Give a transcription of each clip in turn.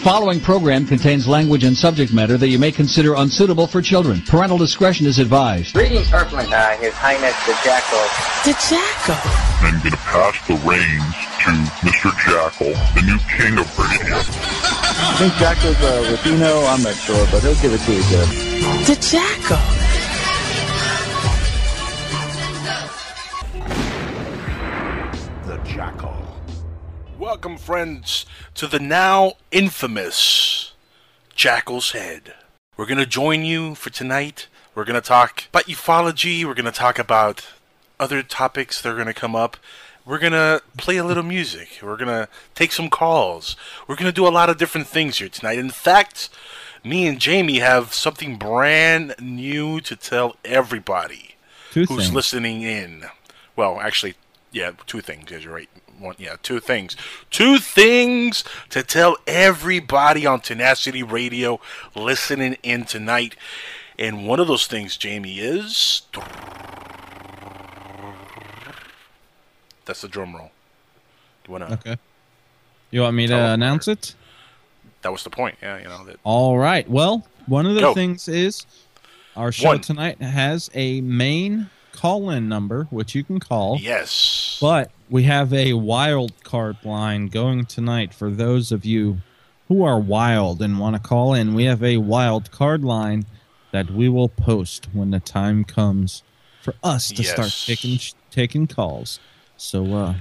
The following program contains language and subject matter that you may consider unsuitable for children. Parental discretion is advised. Greetings, Earthling. Uh, His Highness the Jackal. The Jackal. I'm going to pass the reins to Mr. Jackal, the new king of radio. I think Jackal's uh, Latino. I'm not sure, but he'll give it to you good. The Jackal. Welcome, friends, to the now infamous Jackal's Head. We're going to join you for tonight. We're going to talk about ufology. We're going to talk about other topics that are going to come up. We're going to play a little music. We're going to take some calls. We're going to do a lot of different things here tonight. In fact, me and Jamie have something brand new to tell everybody Two who's things. listening in. Well, actually, yeah, two things. Yes, you're right. One, yeah, two things. Two things to tell everybody on Tenacity Radio listening in tonight. And one of those things, Jamie, is that's the drum roll. You wanna? Okay. You want me to announce it? That was the point. Yeah, you know that. All right. Well, one of the Go. things is our show One. tonight has a main call-in number which you can call. Yes. But we have a wild card line going tonight for those of you who are wild and want to call in. We have a wild card line that we will post when the time comes for us to start taking taking calls. So uh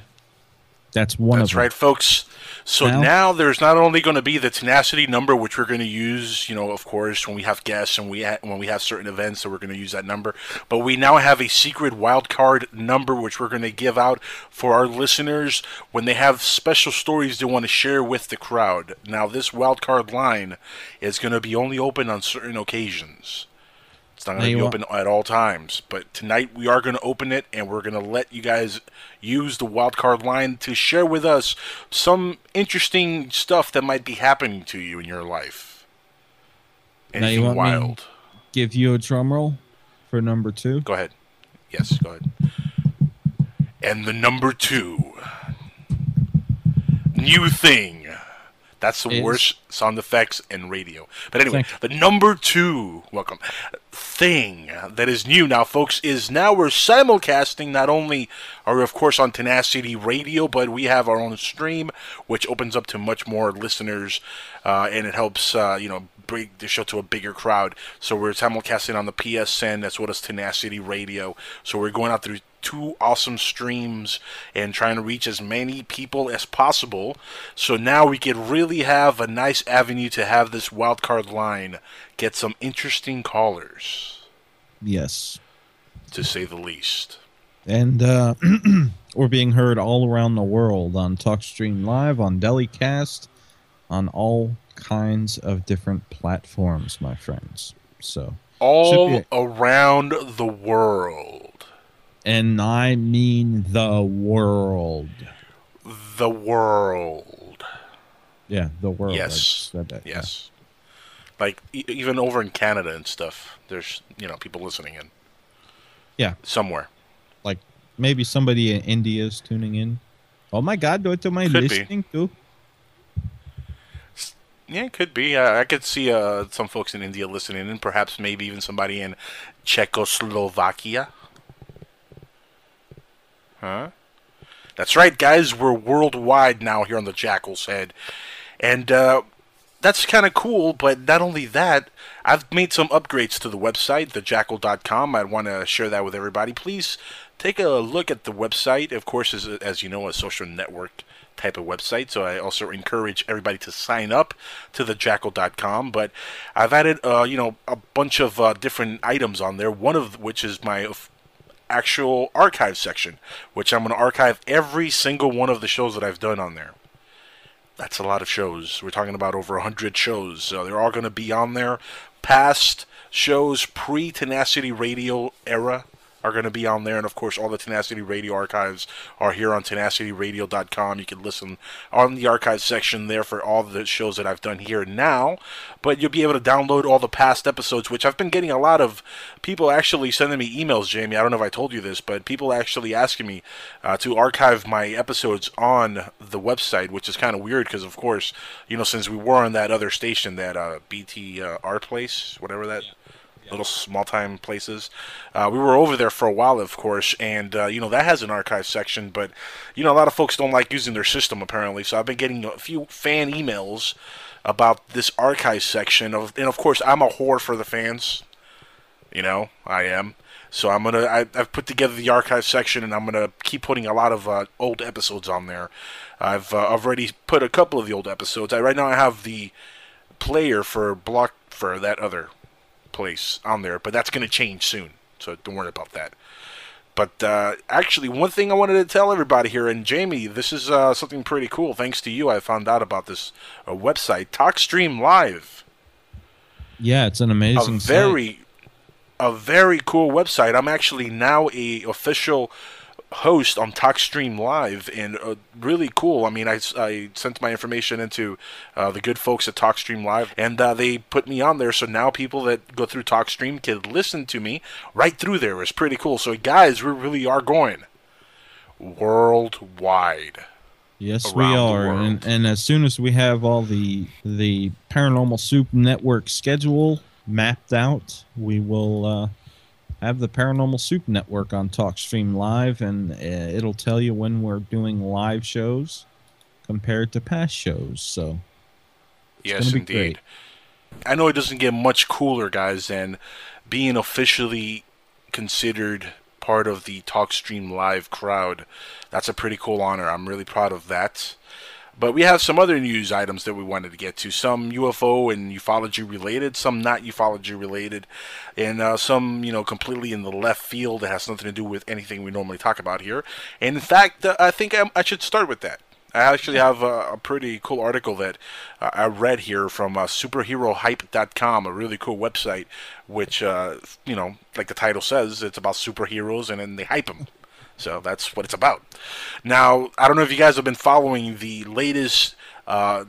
that's one That's right, folks. So Now- now, there's not only going to be the tenacity number, which we're going to use, you know, of course, when we have guests and we ha- when we have certain events, so we're going to use that number. But we now have a secret wild card number, which we're going to give out for our listeners when they have special stories they want to share with the crowd. Now, this wild card line is going to be only open on certain occasions. It's not going to be open at all times, but tonight we are going to open it and we're going to let you guys use the wild card line to share with us some interesting stuff that might be happening to you in your life. Now you Anything want me- wild. Give you a drum roll for number 2. Go ahead. Yes, go ahead. And the number two new thing. That's the Is- worst sound effects in radio. But anyway, Thank the number two, welcome, thing that is new now, folks, is now we're simulcasting. Not only are we, of course, on Tenacity Radio, but we have our own stream, which opens up to much more listeners, uh, and it helps, uh, you know, bring the show to a bigger crowd. So we're simulcasting on the PSN as well as Tenacity Radio. So we're going out through two awesome streams and trying to reach as many people as possible. So now we could really have a nice avenue to have this wild card line get some interesting callers, Yes. to say the least. And uh, we're being heard all around the world on TalkStream Live, on DeliCast, on all kinds of different platforms, my friends. So, All around the world. And I mean the world. The world. Yeah, the world. Yes. said that. Yes. Like e- even over in Canada and stuff, there's you know people listening in Yeah. somewhere. Like maybe somebody in India is tuning in. Oh my God, what am I Could be. listening to? Yeah, it could be. Uh, I could see uh, some folks in India listening, and perhaps maybe even somebody in Czechoslovakia. Huh? That's right, guys. We're worldwide now here on the Jackal's Head, and uh, that's kind of cool. But not only that, I've made some upgrades to the website, thejackal.com. I want to share that with everybody. Please take a look at the website. Of course, as, as you know, a social network type of website. So I also encourage everybody to sign up to thejackal.com. But I've added, uh, you know, a bunch of uh, different items on there. One of which is my actual archive section, which I'm going to archive every single one of the shows that I've done on there. That's a lot of shows. We're talking about over 100 shows. So they're all going to be on there. Past shows, pre Tenacity Radio era are going to be on there, and of course, all the Tenacity Radio archives are here on tenacityradio.com. You can listen on the archive section there for all the shows that I've done here now. But you'll be able to download all the past episodes, which I've been getting a lot of people actually sending me emails, Jamie. I don't know if I told you this, but people actually asking me uh, to archive my episodes on the website, which is kind of weird because, of course, you know, since we were on that other station, that uh, uh, R place, whatever that little small time places. Uh, we were over there for a while, of course, and uh, you know that has an archive section, but you know a lot of folks don't like using their system apparently. So I've been getting a few fan emails about this archive section of, and of course I'm a whore for the fans. You know I am. So I'm gonna I, have put together the archive section, and I'm gonna keep putting a lot of uh, old episodes on there. I've uh, already put a couple of the old episodes. I, right now I have the player for block for that other place on there, but that's going to change soon. So don't worry about that. But uh, actually, one thing I wanted to tell everybody here, and Jamie, this is uh, something pretty cool. Thanks to you, I found out about this uh, website, TalkStream Live. Yeah, it's an amazing. A very, site. a very cool website. I'm actually now a official host on TalkStream Live, and uh, really cool. I mean, I, I sent my information into uh, the good folks at TalkStream Live, and uh, they put me on there. So now people that go through TalkStream can listen to me right through there. It's pretty cool. So guys, we really are going worldwide. Yes, we are, and and as soon as we have all the the Paranormal Soup Network schedule mapped out, we will uh, have the Paranormal Soup Network on TalkStream Live, and uh, it'll tell you when we're doing live shows compared to past shows. So, yes, indeed. Great. I know it doesn't get much cooler, guys, than being officially considered part of the TalkStream Live crowd. That's a pretty cool honor. I'm really proud of that. But we have some other news items that we wanted to get to. Some UFO and ufology related, some not ufology related, and uh, some, you know, completely in the left field that has nothing to do with anything we normally talk about here. And in fact, uh, I think I, I, should start with that. I actually have a, a pretty cool article that uh, I read here from uh, superherohype.com, a really cool website, which, uh, you know, like the title says, it's about superheroes and then they hype them. So that's what it's about. Now, I don't know if you guys have been following the latest, uh,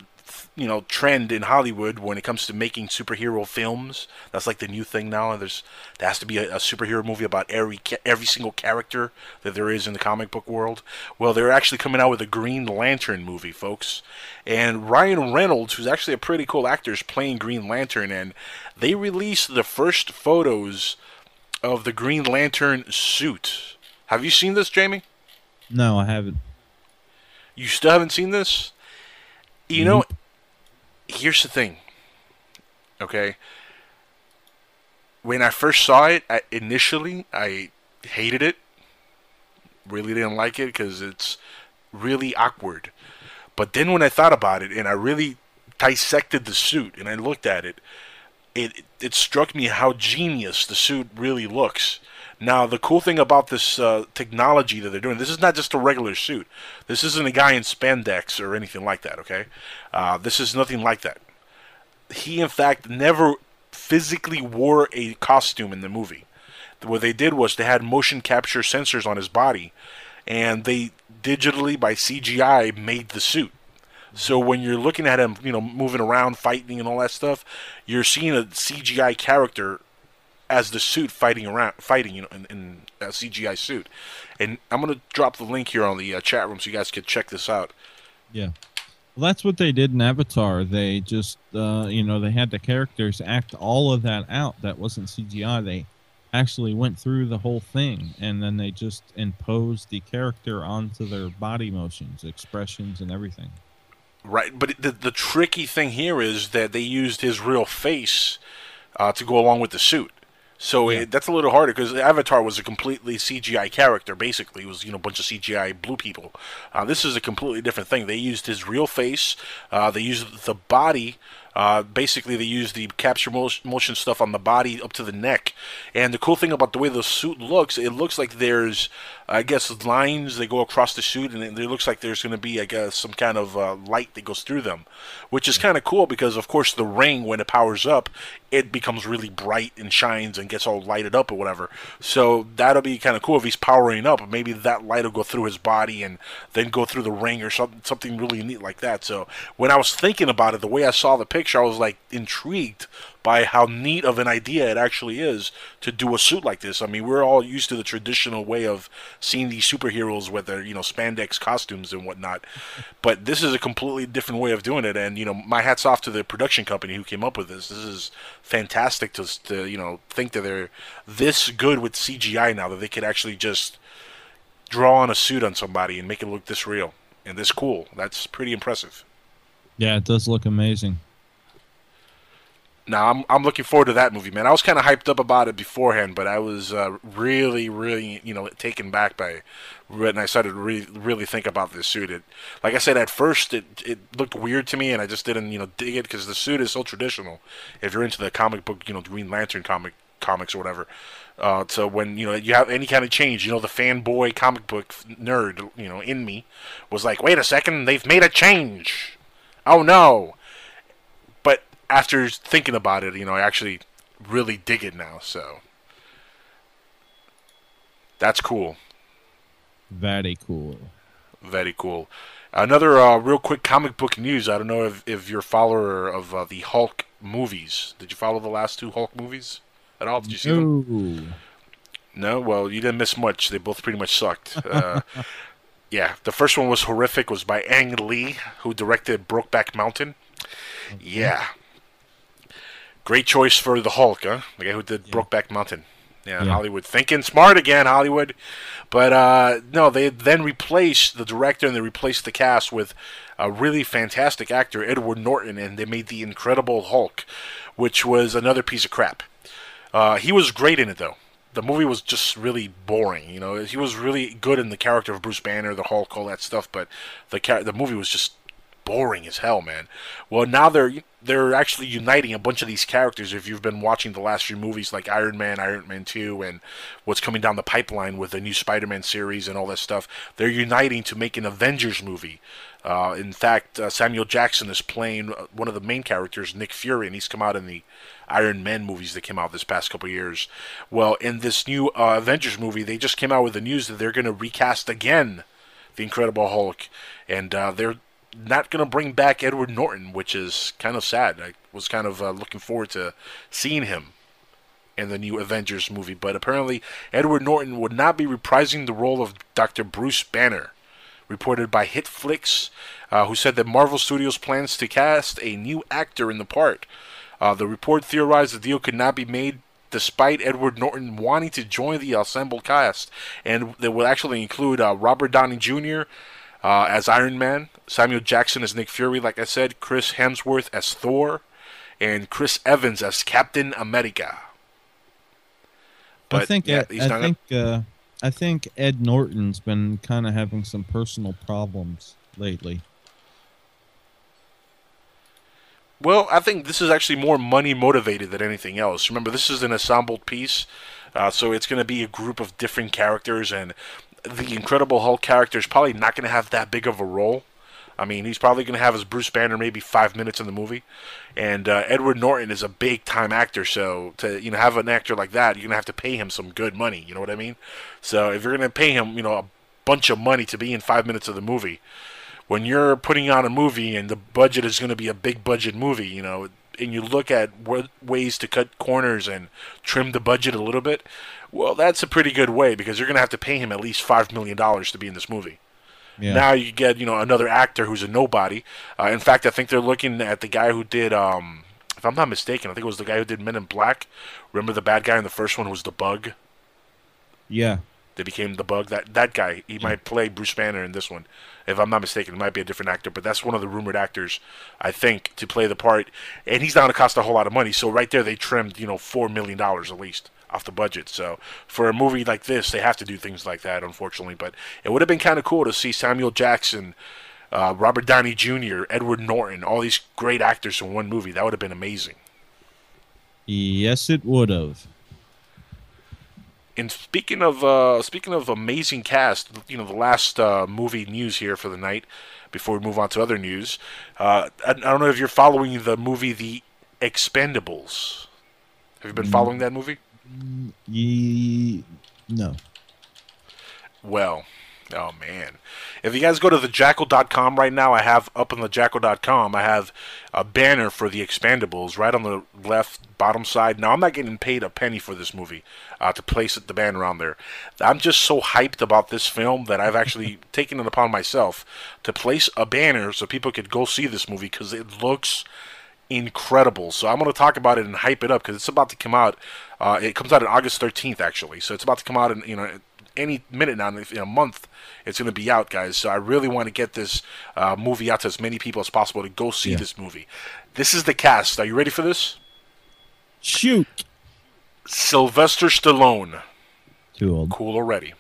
you know, trend in Hollywood when it comes to making superhero films. That's like the new thing now. There's there has to be a, a superhero movie about every every single character that there is in the comic book world. Well, they're actually coming out with a Green Lantern movie, folks. And Ryan Reynolds, who's actually a pretty cool actor, is playing Green Lantern, and they released the first photos of the Green Lantern suit have you seen this, Jamie? No, I haven't. You still haven't seen this? You know, mm-hmm. here's the thing. Okay. When I first saw it, I, initially I hated it. Really didn't like it because it's really awkward. But then when I thought about it and I really dissected the suit and I looked at it, it it struck me how genius the suit really looks. Now, the cool thing about this uh, technology that they're doing, this is not just a regular suit. This isn't a guy in spandex or anything like that, okay? Uh, this is nothing like that. He, in fact, never physically wore a costume in the movie. What they did was they had motion capture sensors on his body, and they digitally, by CGI, made the suit. So when you're looking at him, you know, moving around, fighting, and all that stuff, you're seeing a CGI character as the suit fighting around, fighting, you know, in, in a CGI suit. And I'm gonna drop the link here on the uh, chat room so you guys can check this out. Yeah. Well, that's what they did in Avatar. They just, uh, you know, they had the characters act all of that out. That wasn't CGI. They actually went through the whole thing, and then they just imposed the character onto their body motions, expressions, and everything. Right, but the the tricky thing here is that they used his real face uh, to go along with the suit. So yeah. it, that's a little harder because Avatar was a completely CGI character. Basically, it was you know a bunch of CGI blue people. Uh, this is a completely different thing. They used his real face. Uh, they used the body Uh, basically, they used the capture motion, motion stuff on the body up to the neck. And the cool thing about the way the suit looks, it looks like there's, I guess, lines that go across the suit, and it, it looks like there's going to be, I guess, some kind of uh, light that goes through them, which is kind of cool because, of course, the ring when it powers up, it becomes really bright and shines and gets all lighted up or whatever. So that'll be kind of cool if he's powering up. Maybe that light will go through his body and then go through the ring or something, something really neat like that. So when I was thinking about it, the way I saw the picture, I was like intrigued by how neat of an idea it actually is to do a suit like this. I mean, we're all used to the traditional way of seeing these superheroes with their, you know, spandex costumes and whatnot. But this is a completely different way of doing it. And, you know, my hat's off to the production company who came up with this. This is fantastic to, to you know, think that they're this good with CGI now that they could actually just draw on a suit on somebody and make it look this real and this cool. That's pretty impressive. Yeah, it does look amazing. Now I'm I'm looking forward to that movie, man. I was kind of hyped up about it beforehand, but I was uh, really, really, you know, taken back by and I started to really, really think about this suit. It, like I said, at first it it looked weird to me, and I just didn't, you know, dig it because the suit is so traditional. If you're into the comic book, you know, Green Lantern comic comics or whatever. Uh, so when you know you have any kind of change, you know, the fanboy comic book nerd, you know, in me was like, wait a second, they've made a change. Oh no! After thinking about it, you know, I actually really dig it now. So that's cool. Very cool. Very cool. Another uh, real quick comic book news. I don't know if, if you're a follower of uh, the Hulk movies. Did you follow the last two Hulk movies at all? Did you see no. them? No. Well, you didn't miss much. They both pretty much sucked. Uh, yeah, the first one was horrific. It was by Ang Lee, who directed Brokeback Mountain. Okay. Yeah, Great choice for the Hulk, huh? The guy who did yeah. Brokeback Mountain. Yeah, yeah, Hollywood thinking smart again, Hollywood. But uh, no, they then replaced the director and they replaced the cast with a really fantastic actor, Edward Norton, and they made the Incredible Hulk, which was another piece of crap. Uh, he was great in it though. The movie was just really boring. You know, he was really good in the character of Bruce Banner, the Hulk, all that stuff. But the the movie was just boring as hell, man. Well, now they're they're actually uniting a bunch of these characters. If you've been watching the last few movies like Iron Man, Iron Man Two, and what's coming down the pipeline with the new Spider-Man series and all that stuff, they're uniting to make an Avengers movie. Uh, in fact, uh, Samuel Jackson is playing uh, one of the main characters, Nick Fury, and he's come out in the Iron Man movies that came out this past couple years. Well, in this new uh, Avengers movie, they just came out with the news that they're going to recast again the Incredible Hulk, and uh, they're not going to bring back Edward Norton, which is kind of sad. I was kind of uh, looking forward to seeing him in the new Avengers movie, but apparently Edward Norton would not be reprising the role of Dr. Bruce Banner. Reported by HitFix, uh, who said that Marvel Studios plans to cast a new actor in the part. Uh, the report theorized the deal could not be made despite Edward Norton wanting to join the ensemble cast, and that will actually include uh, Robert Downey Jr., uh, as Iron Man, Samuel Jackson as Nick Fury, like I said, Chris Hemsworth as Thor, and Chris Evans as Captain America. But, I think yeah, Ed, I think uh, I think Ed Norton's been kind of having some personal problems lately. Well, I think this is actually more money motivated than anything else. Remember, this is an assembled piece, uh, so it's going to be a group of different characters, and the Incredible Hulk character is probably not going to have that big of a role. I mean, he's probably going to have his Bruce Banner maybe five minutes in the movie, and uh, Edward Norton is a big time actor. So to you know have an actor like that, you're going to have to pay him some good money. You know what I mean? So if you're going to pay him, you know, a bunch of money to be in five minutes of the movie, when you're putting on a movie and the budget is going to be a big budget movie, you know, and you look at ways to cut corners and trim the budget a little bit, well, that's a pretty good way because you're going to have to pay him at least five million dollars to be in this movie. Yeah. Now you get you know another actor who's a nobody. Uh, in fact, I think they're looking at the guy who did, um, if I'm not mistaken, I think it was the guy who did Men in Black. Remember the bad guy in the first one was the Bug. Yeah. They became the Bug. That that guy, he yeah. might play Bruce Banner in this one, if I'm not mistaken. It might be a different actor, but that's one of the rumored actors, I think, to play the part. And he's not going to cost a whole lot of money. So right there, they trimmed you know four million dollars at least off the budget. So for a movie like this, they have to do things like that, unfortunately. But it would have been kind of cool to see Samuel Jackson uh, Robert Downey Jr., Edward Norton, all these great actors in one movie. That would have been amazing. Yes, it would have. And speaking of uh, speaking of amazing cast, you know the last uh, movie news here for the night. Before we move on to other news, uh, I, I don't know if you're following the movie The Expendables. Have you been following that movie? Ye- no. Well, oh man. If you guys go to thejackal.com right now, I have up on thejackal.com, I have a banner for the Expendables right on the left bottom side. Now, I'm not getting paid a penny for this movie uh, to place the banner on there. I'm just so hyped about this film that I've actually taken it upon myself to place a banner so people could go see this movie because it looks incredible. So I'm going to talk about it and hype it up because it's about to come out. Uh, it comes out on August 13th, actually. So it's about to come out in you know any minute now. In a month, it's going to be out, guys. So I really want to get this uh, movie out to as many people as possible to go see Yeah. this movie. This is the cast. Are you ready for this? Shoot. Sylvester Stallone, Too old. cool already.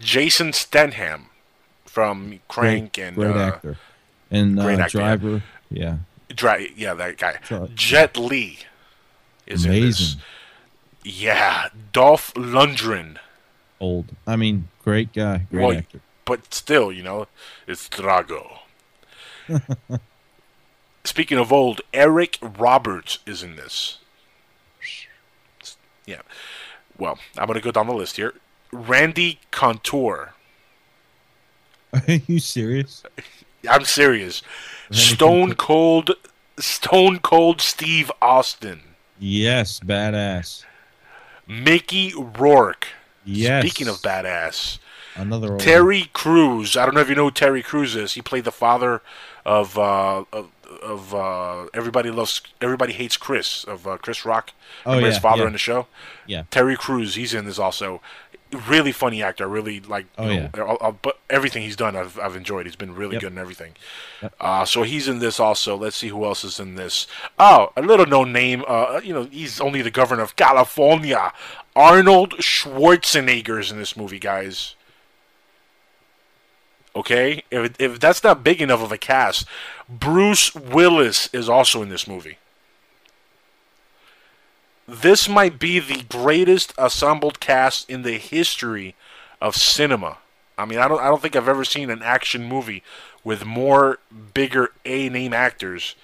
Jason Statham from Crank great, and great uh, actor. And uh, great actor, yeah. Driver. Yeah. Dry, yeah, that guy. Jet Li is in this. Yeah, Dolph Lundgren. Old. I mean, great guy. Great Well, actor. but still, you know, it's Drago. Speaking of old, Eric Roberts is in this. Yeah. Well, I'm going to go down the list here. Randy Couture. Are you serious? I'm serious. Randy Stone Couture. Cold Stone Cold Steve Austin. Yes, badass. Mickey Rourke. Yes. Speaking of badass. Another Terry Crews. I don't know if you know who Terry Crews is. He played the father of uh, of, of uh, everybody loves everybody hates Chris of uh, Chris Rock. Oh, Remember his father yeah. in the show. Yeah. Terry Crews. He's in this also. Really funny actor. I Really like. Oh, you know, all- but everything he's done, I've, I've enjoyed. He's been really Yep. good in everything. Yep. Uh, so he's in this also. Let's see who else is in this. Oh, a little known name. Uh, you know, he's only the governor of California. Arnold Schwarzenegger's in this movie, guys. Okay, if if that's not big enough of a cast, Bruce Willis is also in this movie. This might be the greatest assembled cast in the history of cinema. I mean, I don't I don't think I've ever seen an action movie with more bigger A name actors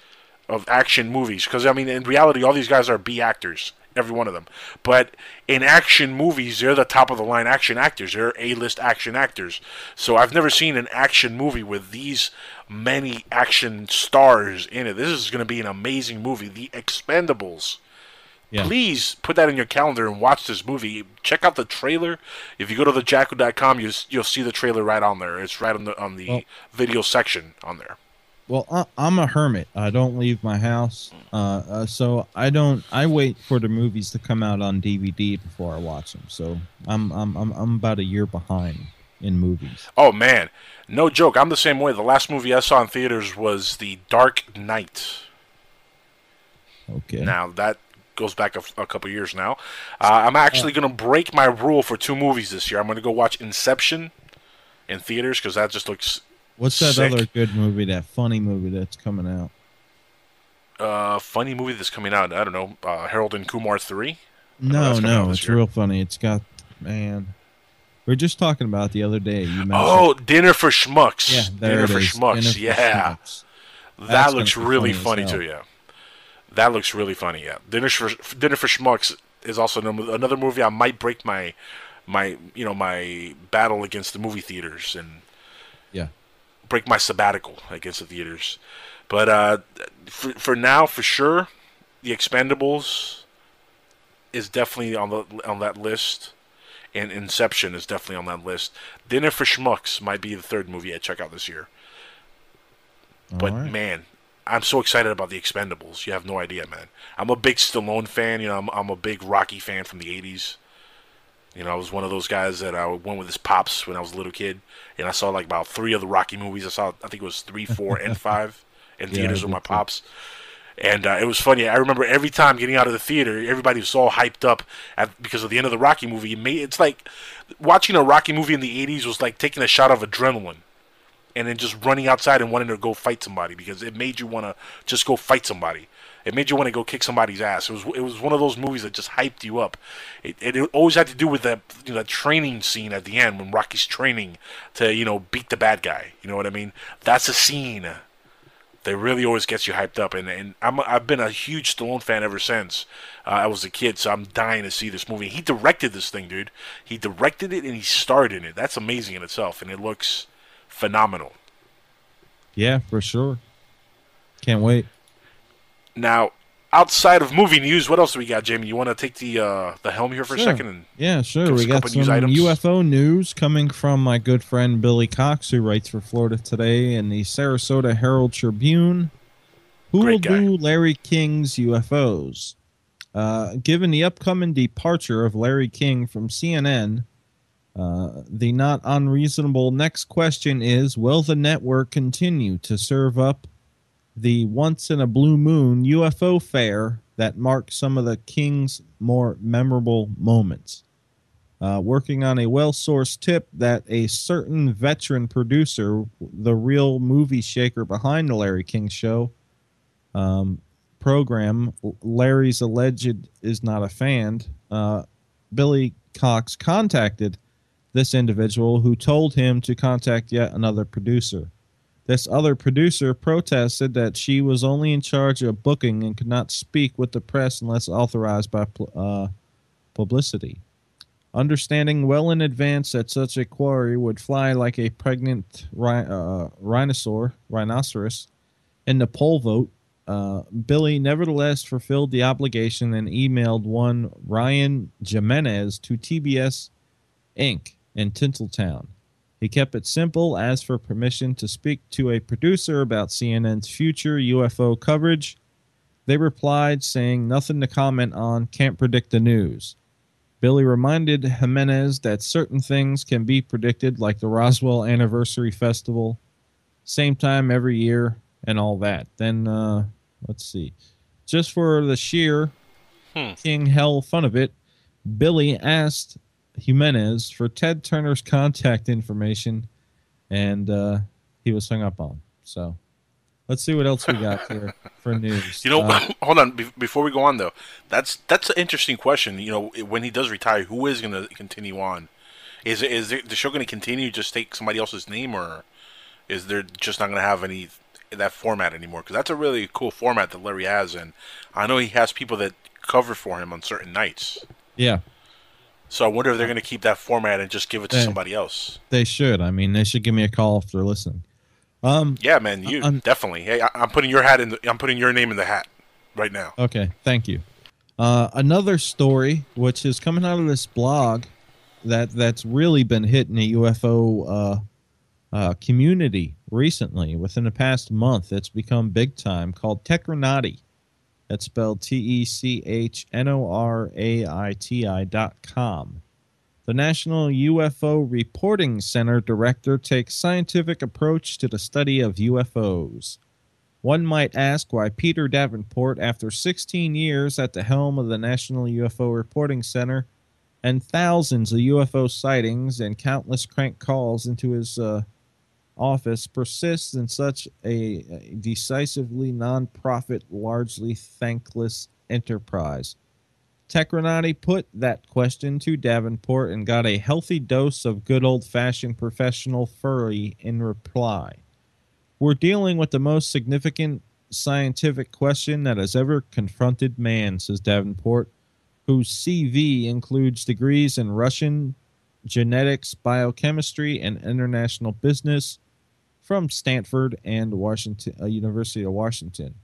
of action movies because I mean in reality all these guys are B actors every one of them but in action movies they're the top of the line action actors they're A-list action actors so I've never seen an action movie with these many action stars in it this is going to be an amazing movie The Expendables Yeah. please put that in your calendar and watch this movie. Check out the trailer. If you go to thejackal.com, you you'll see the trailer right on there. It's right on the on the Well- video section on there. Well, I, I'm a hermit. I don't leave my house, uh, uh, so I don't. I wait for the movies to come out on DVD before I watch them. So I'm I'm I'm, I'm about a year behind in movies. Oh man, no joke. I'm the same way. The last movie I saw in theaters was The Dark Knight. Okay. Now that goes back a, a couple years now. Uh, I'm actually going to break my rule for two movies this year. I'm going to go watch Inception in theaters because that just looks What's that sick. other good movie? That funny movie that's coming out? uh, funny movie that's coming out. I don't know. Uh, Harold and Kumar three. No, that's coming out no, it's year. real funny. It's got man. We were just talking about it the other day. You. Oh, Dinner for Schmucks. yeah, there Dinner it for is. Schmucks. Dinner for yeah. Schmucks. That That's looks really funny funny too. Yeah, that looks really funny. Yeah, Dinner for Dinner for Schmucks is also another another movie. I might break my my you know my battle against the movie theaters and Yeah. Break my sabbatical against the theaters. But uh, for for now, for sure, The Expendables is definitely on the on that list, and Inception is definitely on that list. Dinner for Schmucks might be the third movie I check out this year. But All right. man, I'm so excited about the Expendables. You have no idea, man. I'm a big Stallone fan. You know, I'm, I'm a big Rocky fan from the '80s. You know, I was one of those guys that I went with his pops when I was a little kid, and I saw like about three of the Rocky movies. I saw, I think it was three, four, and five in theaters I with my pops. And uh, it was funny. I remember every time getting out of the theater, everybody was all hyped up at, because of the end of the Rocky movie. It made, it's like watching a Rocky movie in the '80s was like taking a shot of adrenaline and then just running outside and wanting to go fight somebody because it made you want to just go fight somebody. It made you want to go kick somebody's ass. It was it was one of those movies that just hyped you up. It, it, always had to do with that you know that training scene at the end when Rocky's training to you know beat the bad guy. You know what I mean? That's a scene that really always gets you hyped up. And, and I'm, I've been a huge Stallone fan ever since uh, I was a kid, so I'm dying to see this movie. He directed this thing, dude. He directed it and he starred in it. That's amazing in itself, and it looks phenomenal. Yeah, for sure. Can't wait. Now, outside of movie news, what else do we got, Jamie? You want to take the uh, the helm here for Sure. a second? And Yeah, sure. We got some news. UFO news coming from my good friend Billy Cox, who writes for Florida Today and the Sarasota Herald Tribune. Who Great will guy. do Larry King's UFOs? Uh, given the upcoming departure of Larry King from CNN, uh, the not unreasonable next question is Will the network continue to serve up the once in a blue moon UFO fair that marked some of the King's more memorable moments? Uh, working on a well sourced tip that a certain veteran producer, the real movie shaker behind the Larry King show, um, program, Larry's alleged is not a fan. Uh, Billy Cox contacted this individual who told him to contact yet another producer. This other producer protested that she was only in charge of booking and could not speak with the press unless authorized by uh, publicity. Understanding well in advance that such a quarry would fly like a pregnant uh, rhinosaur, rhinoceros in the poll vote, uh, Billy nevertheless fulfilled the obligation and emailed one Ryan Jimenez to TBS Inc. in Tinseltown. He kept it simple, asked for permission to speak to a producer about CNN's future UFO coverage. They replied, saying nothing to comment on, can't predict the news. Billy reminded Jimenez that certain things can be predicted, like the Roswell Anniversary Festival, same time every year, and all that. Then, uh, let's see. Just for the sheer Hmm. King hell fun of it, Billy asked Jimenez for Ted Turner's contact information, and uh, he was hung up on. So, let's see what else we got here for news. You know, Uh, hold on. Be- before we go on, though, that's that's an interesting question. You know, when he does retire, who is going to continue on? Is it- is it, the show going to continue? Just take somebody else's name, or is there just not going to have any that format anymore? Because that's a really cool format that Larry has, and I know he has people that cover for him on certain nights. yeah, So I wonder if they're going to keep that format and just give it to Hey. somebody else. they should. I mean, they should give me a call if they're listening. Um, Yeah, man, you I'm- definitely. Hey, I, I'm putting your hat in. The, I'm putting your name in the hat right now. Okay, thank you. Uh, another story, which is coming out of this blog, that that's really been hitting the UFO uh, uh, community recently. Within the past month, it's become big time. Called Technorati. That's spelled T E C H N O R A I T I dot com. The National UFO Reporting Center director takes scientific approach to the study of UFOs. One might ask why Peter Davenport, after 16 years at the helm of the National UFO Reporting Center and thousands of UFO sightings and countless crank calls into his uh, office, persists in such a, a decisively non-profit, largely thankless enterprise. Technorati put that question to Davenport and got a healthy dose of good old-fashioned professional furry in reply. We're dealing with the most significant scientific question that has ever confronted man, says Davenport, whose CV includes degrees in Russian, genetics, biochemistry, and international business from Stanford and Washington uh, University of Washington.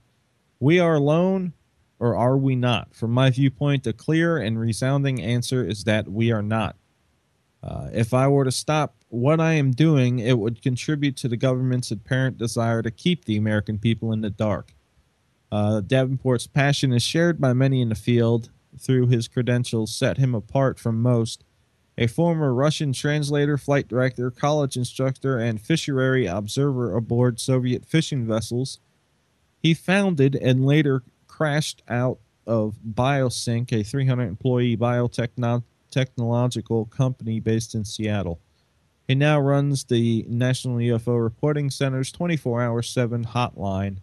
We are alone, or are we not? From my viewpoint, the clear and resounding answer is that we are not. Uh, if I were to stop what I am doing, it would contribute to the government's apparent desire to keep the American people in the dark. Uh, Davenport's passion is shared by many in the field. Through his credentials, set him apart from most. A former Russian translator, flight director, college instructor, and fishery observer aboard Soviet fishing vessels, he founded and later crashed out of BioSync, a 300 employee biotechnological company based in Seattle. He now runs the National UFO Reporting Center's 24 hour 7 hotline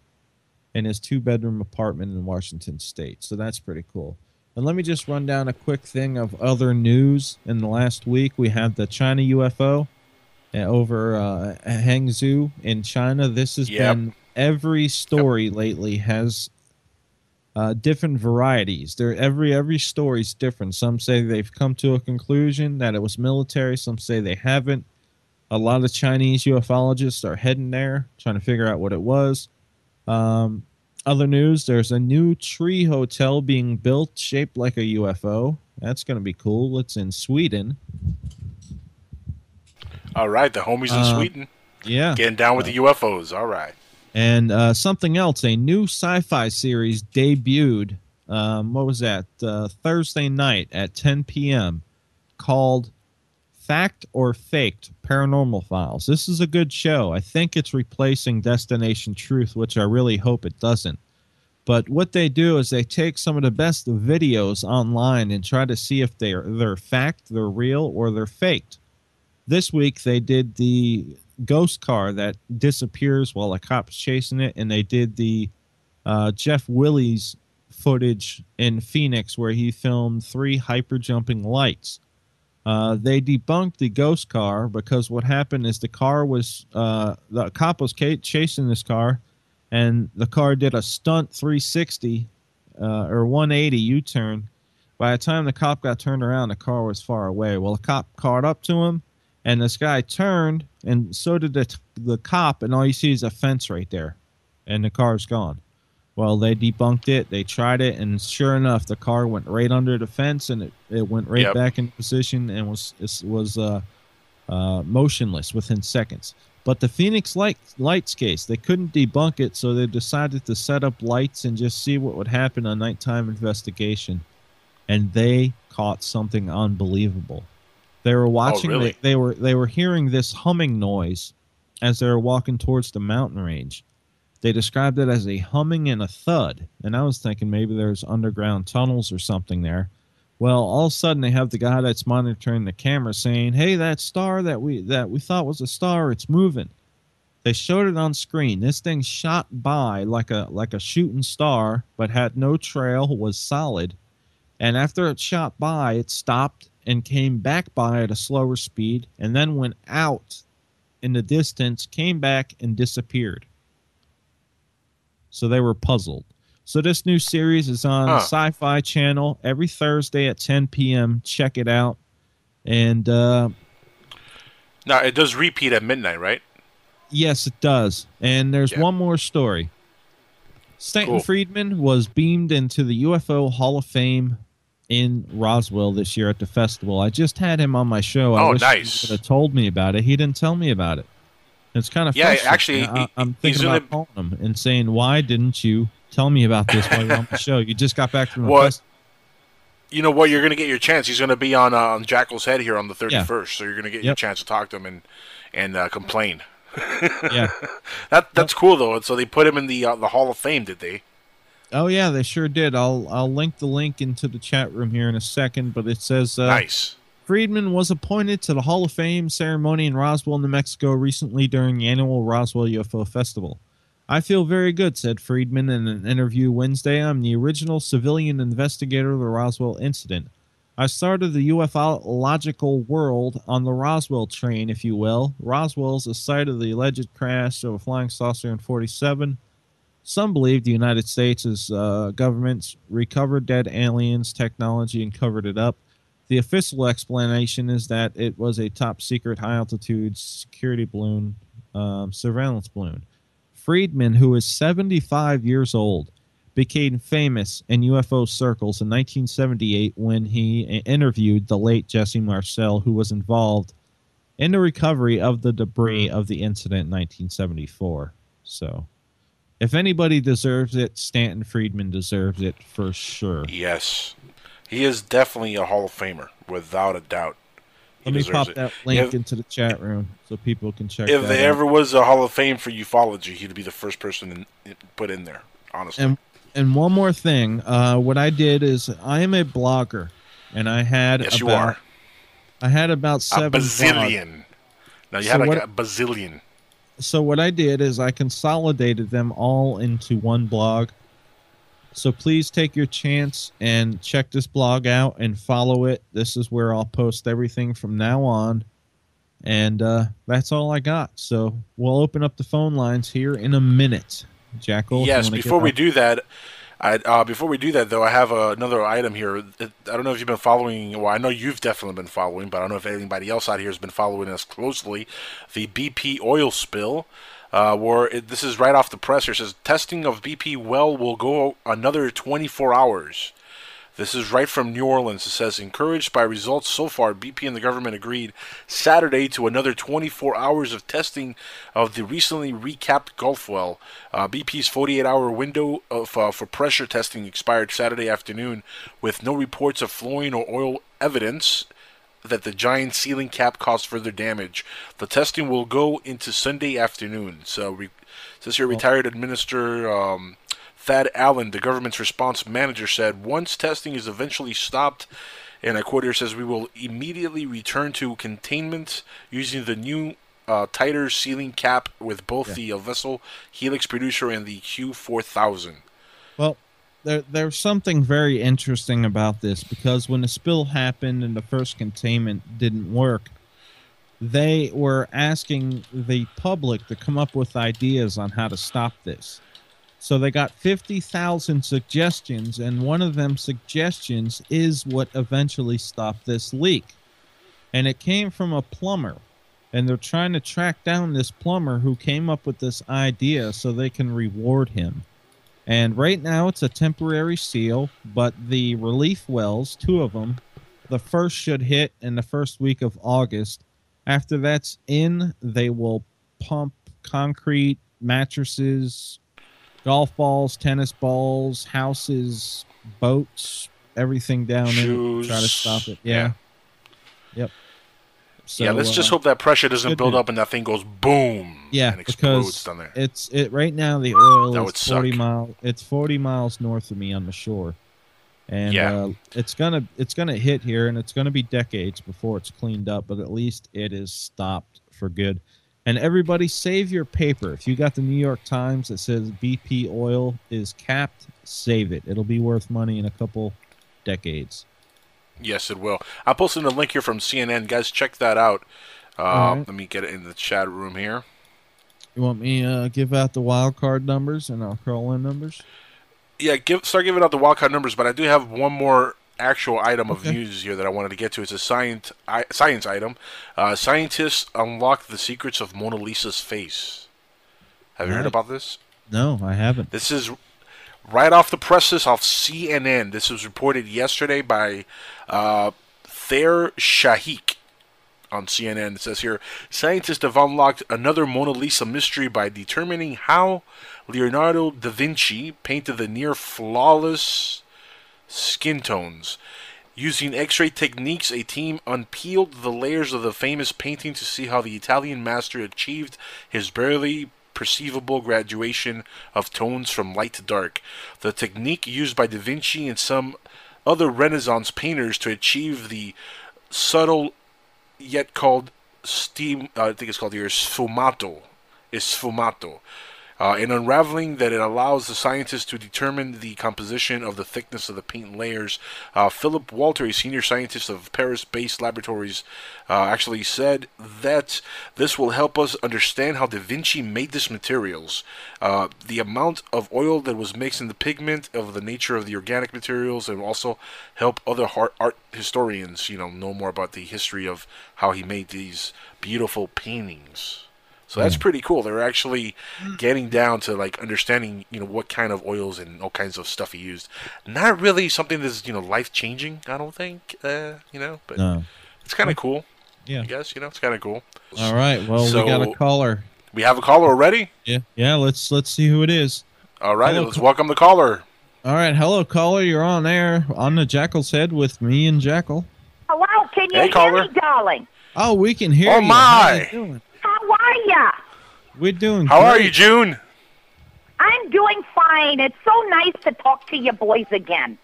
in his two bedroom apartment in Washington State. So that's pretty cool. And let me just run down a quick thing of other news. In the last week, we had the China UFO uh, over uh, Hangzhou in China. This has Yep. been every story lately has uh, different varieties. There every every story's different. Some say they've come to a conclusion that it was military. Some say they haven't. A lot of Chinese ufologists are heading there, trying to figure out what it was. Um, other news: There's a new tree hotel being built, shaped like a UFO. That's going to be cool. It's in Sweden. All right, the homies in Uh, Sweden Yeah. getting down with the UFOs. All right. And uh, something else, a new sci-fi series debuted. Um, what was that? Uh, Thursday night at 10 p.m. Called "Fact or Faked: Paranormal Files." This is a good show. I think it's replacing Destination Truth, which I really hope it doesn't. But what they do is they take some of the best videos online and try to see if they're they're fact, they're real, or they're faked. This week they did the ghost car that disappears while a cop's chasing it, and they did the uh, Jeff Willie's footage in Phoenix where he filmed three hyper jumping lights. Uh, they debunked the ghost car because what happened is the car was uh, the cop was chasing this car, and the car did a stunt 360 uh, or 180 U-turn. By the time the cop got turned around, the car was far away. Well, the cop caught up to him, and this guy turned, and so did the the cop, and all you see is a fence right there, and the car's gone. Well, they debunked it. They tried it, and sure enough, the car went right under the fence, and it, it went right Yep. back in position and was was uh, uh, motionless within seconds. But the Phoenix light, Lights case, they couldn't debunk it, so they decided to set up lights and just see what would happen on nighttime investigation. And they caught something unbelievable. They were watching. really? they, they were they were hearing this humming noise as they were walking towards the mountain range. They described it as a humming and a thud, and I was thinking maybe there's underground tunnels or something there. Well, all of a sudden they have the guy that's monitoring the camera saying, "Hey, that star that we that we thought was a star, it's moving." They showed it on screen. This thing shot by like a like a shooting star, but had no trail, was solid. And after it shot by, it stopped and came back by at a slower speed, and then went out in the distance, came back and disappeared. So they were puzzled. So this new series is on Huh. Sci-Fi Channel every Thursday at 10 p.m. Check it out. And uh, Now it does repeat at midnight, right? yes, it does. And there's Yeah. one more story. Stanton Cool. Friedman was beamed into the UFO Hall of Fame in Roswell this year at the festival. I just had him on my show. I Oh, wish nice. He would have told me about it. He didn't tell me about it. It's kind of Yeah, actually, I, he's thinking in about calling him and saying, "Why didn't you tell me about this while you're on the show? You just got back from the festival." You know what? You're going to get your chance. He's going to be on uh, on Jackal's head here on the 31st, so you're going to get your chance to talk to him and and uh, complain. Yeah. That that's cool though. So they put him in the uh, the Hall of Fame, did they? Oh yeah, they sure did. I'll I'll link the link into the chat room here in a second, but it says uh, nice. Friedman was appointed to the Hall of Fame ceremony in Roswell, New Mexico recently during the annual Roswell UFO Festival. I feel very good, said Friedman in an interview Wednesday. I'm the original civilian investigator of the Roswell incident. I started the ufological world on the Roswell train, if you will. Roswell is the site of the alleged crash of a flying saucer in 47. Some believe the United States' uh, government's recovered dead aliens technology and covered it up. The official explanation is that it was a top secret high altitude security balloon, um, surveillance balloon. Friedman, who is 75 years old, became famous in UFO circles in 1978 when he interviewed the late Jesse Marcel, who was involved in the recovery of the debris of the incident in 1974. So, if anybody deserves it, Stanton Friedman deserves it for sure. Yes, he is definitely a Hall of Famer, without a doubt. He Let me pop it. that link If- into the chat room so people can check If there out. ever was a Hall of Fame for ufology, he'd be the first person in, put in there. Honestly, And and one more thing, uh, what I did is I am a blogger, and I had yes, about you are I had about a seven blogs. bazillion. Now you So had like what- a bazillion. so what I did is I consolidated them all into one blog. So please take your chance and check this blog out and follow it. This is where I'll post everything from now on. And uh, that's all I got. So we'll open up the phone lines here in a minute. Jackal. Yes, before we do that, I, uh, before we do that though, I have uh, another item here. I don't know if you've been following. Well, I know you've definitely been following, but I don't know if anybody else out here has been following us closely. The BP oil spill, uh, where it, this is right off the presser. It says testing of BP well will go another 24 hours. This is right from New Orleans. It says, encouraged by results so far, BP and the government agreed Saturday to another 24 hours of testing of the recently recapped Gulf well. Uh, BP's 48-hour window of, uh, for pressure testing expired Saturday afternoon, with no reports of flowing or oil evidence that the giant sealing cap caused further damage. The testing will go into Sunday afternoon. So, re- says here, retired administrator um, Thad Allen, the government's response manager, said once testing is eventually stopped, and I quote here says, we will immediately return to containment using the new uh, tighter sealing cap with both the uh, vessel Helix producer and the Q4000. There, there's something very interesting about this because when the spill happened and the first containment didn't work, they were asking the public to come up with ideas on how to stop this. So they got 50,000 suggestions, and one of them suggestions is what eventually stopped this leak. And it came from a plumber. And they're trying to track down this plumber who came up with this idea so they can reward him. And right now it's a temporary seal, but the relief wells, two of them, the first should hit in the first week of August. After that's in, they will pump concrete, mattresses, golf balls, tennis balls, houses, boats, everything down in it. Try to stop it. Yeah. Yeah. Yep. So, yeah, let's just uh, hope that pressure doesn't build news. up and that thing goes boom Yeah, and explodes because down there. it's it right now. The oil That is forty suck. mile. It's forty miles north of me on the shore, and Yeah. uh, it's gonna it's gonna hit here, and it's gonna be decades before it's cleaned up. But at least it is stopped for good. And everybody, save your paper. If you got the New York Times that says BP oil is capped, save it. It'll be worth money in a couple decades. Yes, it will. I posted a link here from CNN. Guys, check that out. Uh, Alright. Let me get it in the chat room here. You want me uh, give out the wild card numbers and I'll call in numbers? Yeah, give start giving out the wildcard numbers, but I do have one more actual item of Okay. news here that I wanted to get to. It's a science I, science item. Uh, scientists unlock the secrets of Mona Lisa's face. Have you heard about this? No, I haven't. This is right off the presses off CNN. This was reported yesterday by uh, Thair Shaikh on CNN. It says here scientists have unlocked another Mona Lisa mystery by determining how Leonardo da Vinci painted the near flawless skin tones. Using X ray techniques, a team unpeeled the layers of the famous painting to see how the Italian master achieved his barely perceivable graduation of tones from light to dark. The technique used by Da Vinci and some other Renaissance painters to achieve the subtle yet called steam, uh, I think it's called here, sfumato. Is sfumato. Uh, in unraveling that it allows the scientists to determine the composition of the thickness of the paint layers. Uh, Philip Walter, a senior scientist of Paris-based laboratories, uh, actually said that this will help us understand how Da Vinci made these materials, uh, the amount of oil that was mixed in the pigment, of the nature of the organic materials, and also help other art, art historians, you know, know more about the history of how he made these beautiful paintings. So that's pretty cool. They're actually getting down to like understanding, you know, what kind of oils and all kinds of stuff he used. Not really something that's you know life changing. I don't think, uh, you know, but No. it's kind of cool. Yeah. I guess you know it's kind of cool. All right. Well, we got a caller. We have a caller already. Yeah. Yeah. Let's let's see who it is. All right, Hello, let's ca- welcome the caller. All right. Hello, caller. You're on air on the Jackal's head with me and Jackal. Hello, can you Hey, hear caller. me, darling? Oh, we can hear Oh, you. Oh my. How you doing? How are ya? We're doing. How are you, June? I'm doing fine. It's so nice to talk to you boys again.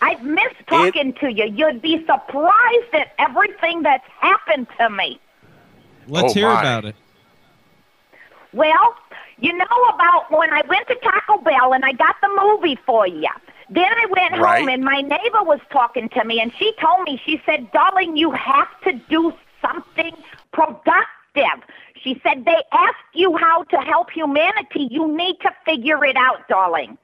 I've missed talking to you. You'd be surprised at everything that's happened to me. Let's Oh, hear my. about it. Well, you know about when I went to Taco Bell and I got the movie for you. Then I went Right. home and my neighbor was talking to me and she told me, she said, darling, you have to do something productive. She said, they ask you how to help humanity. You need to figure it out, darling.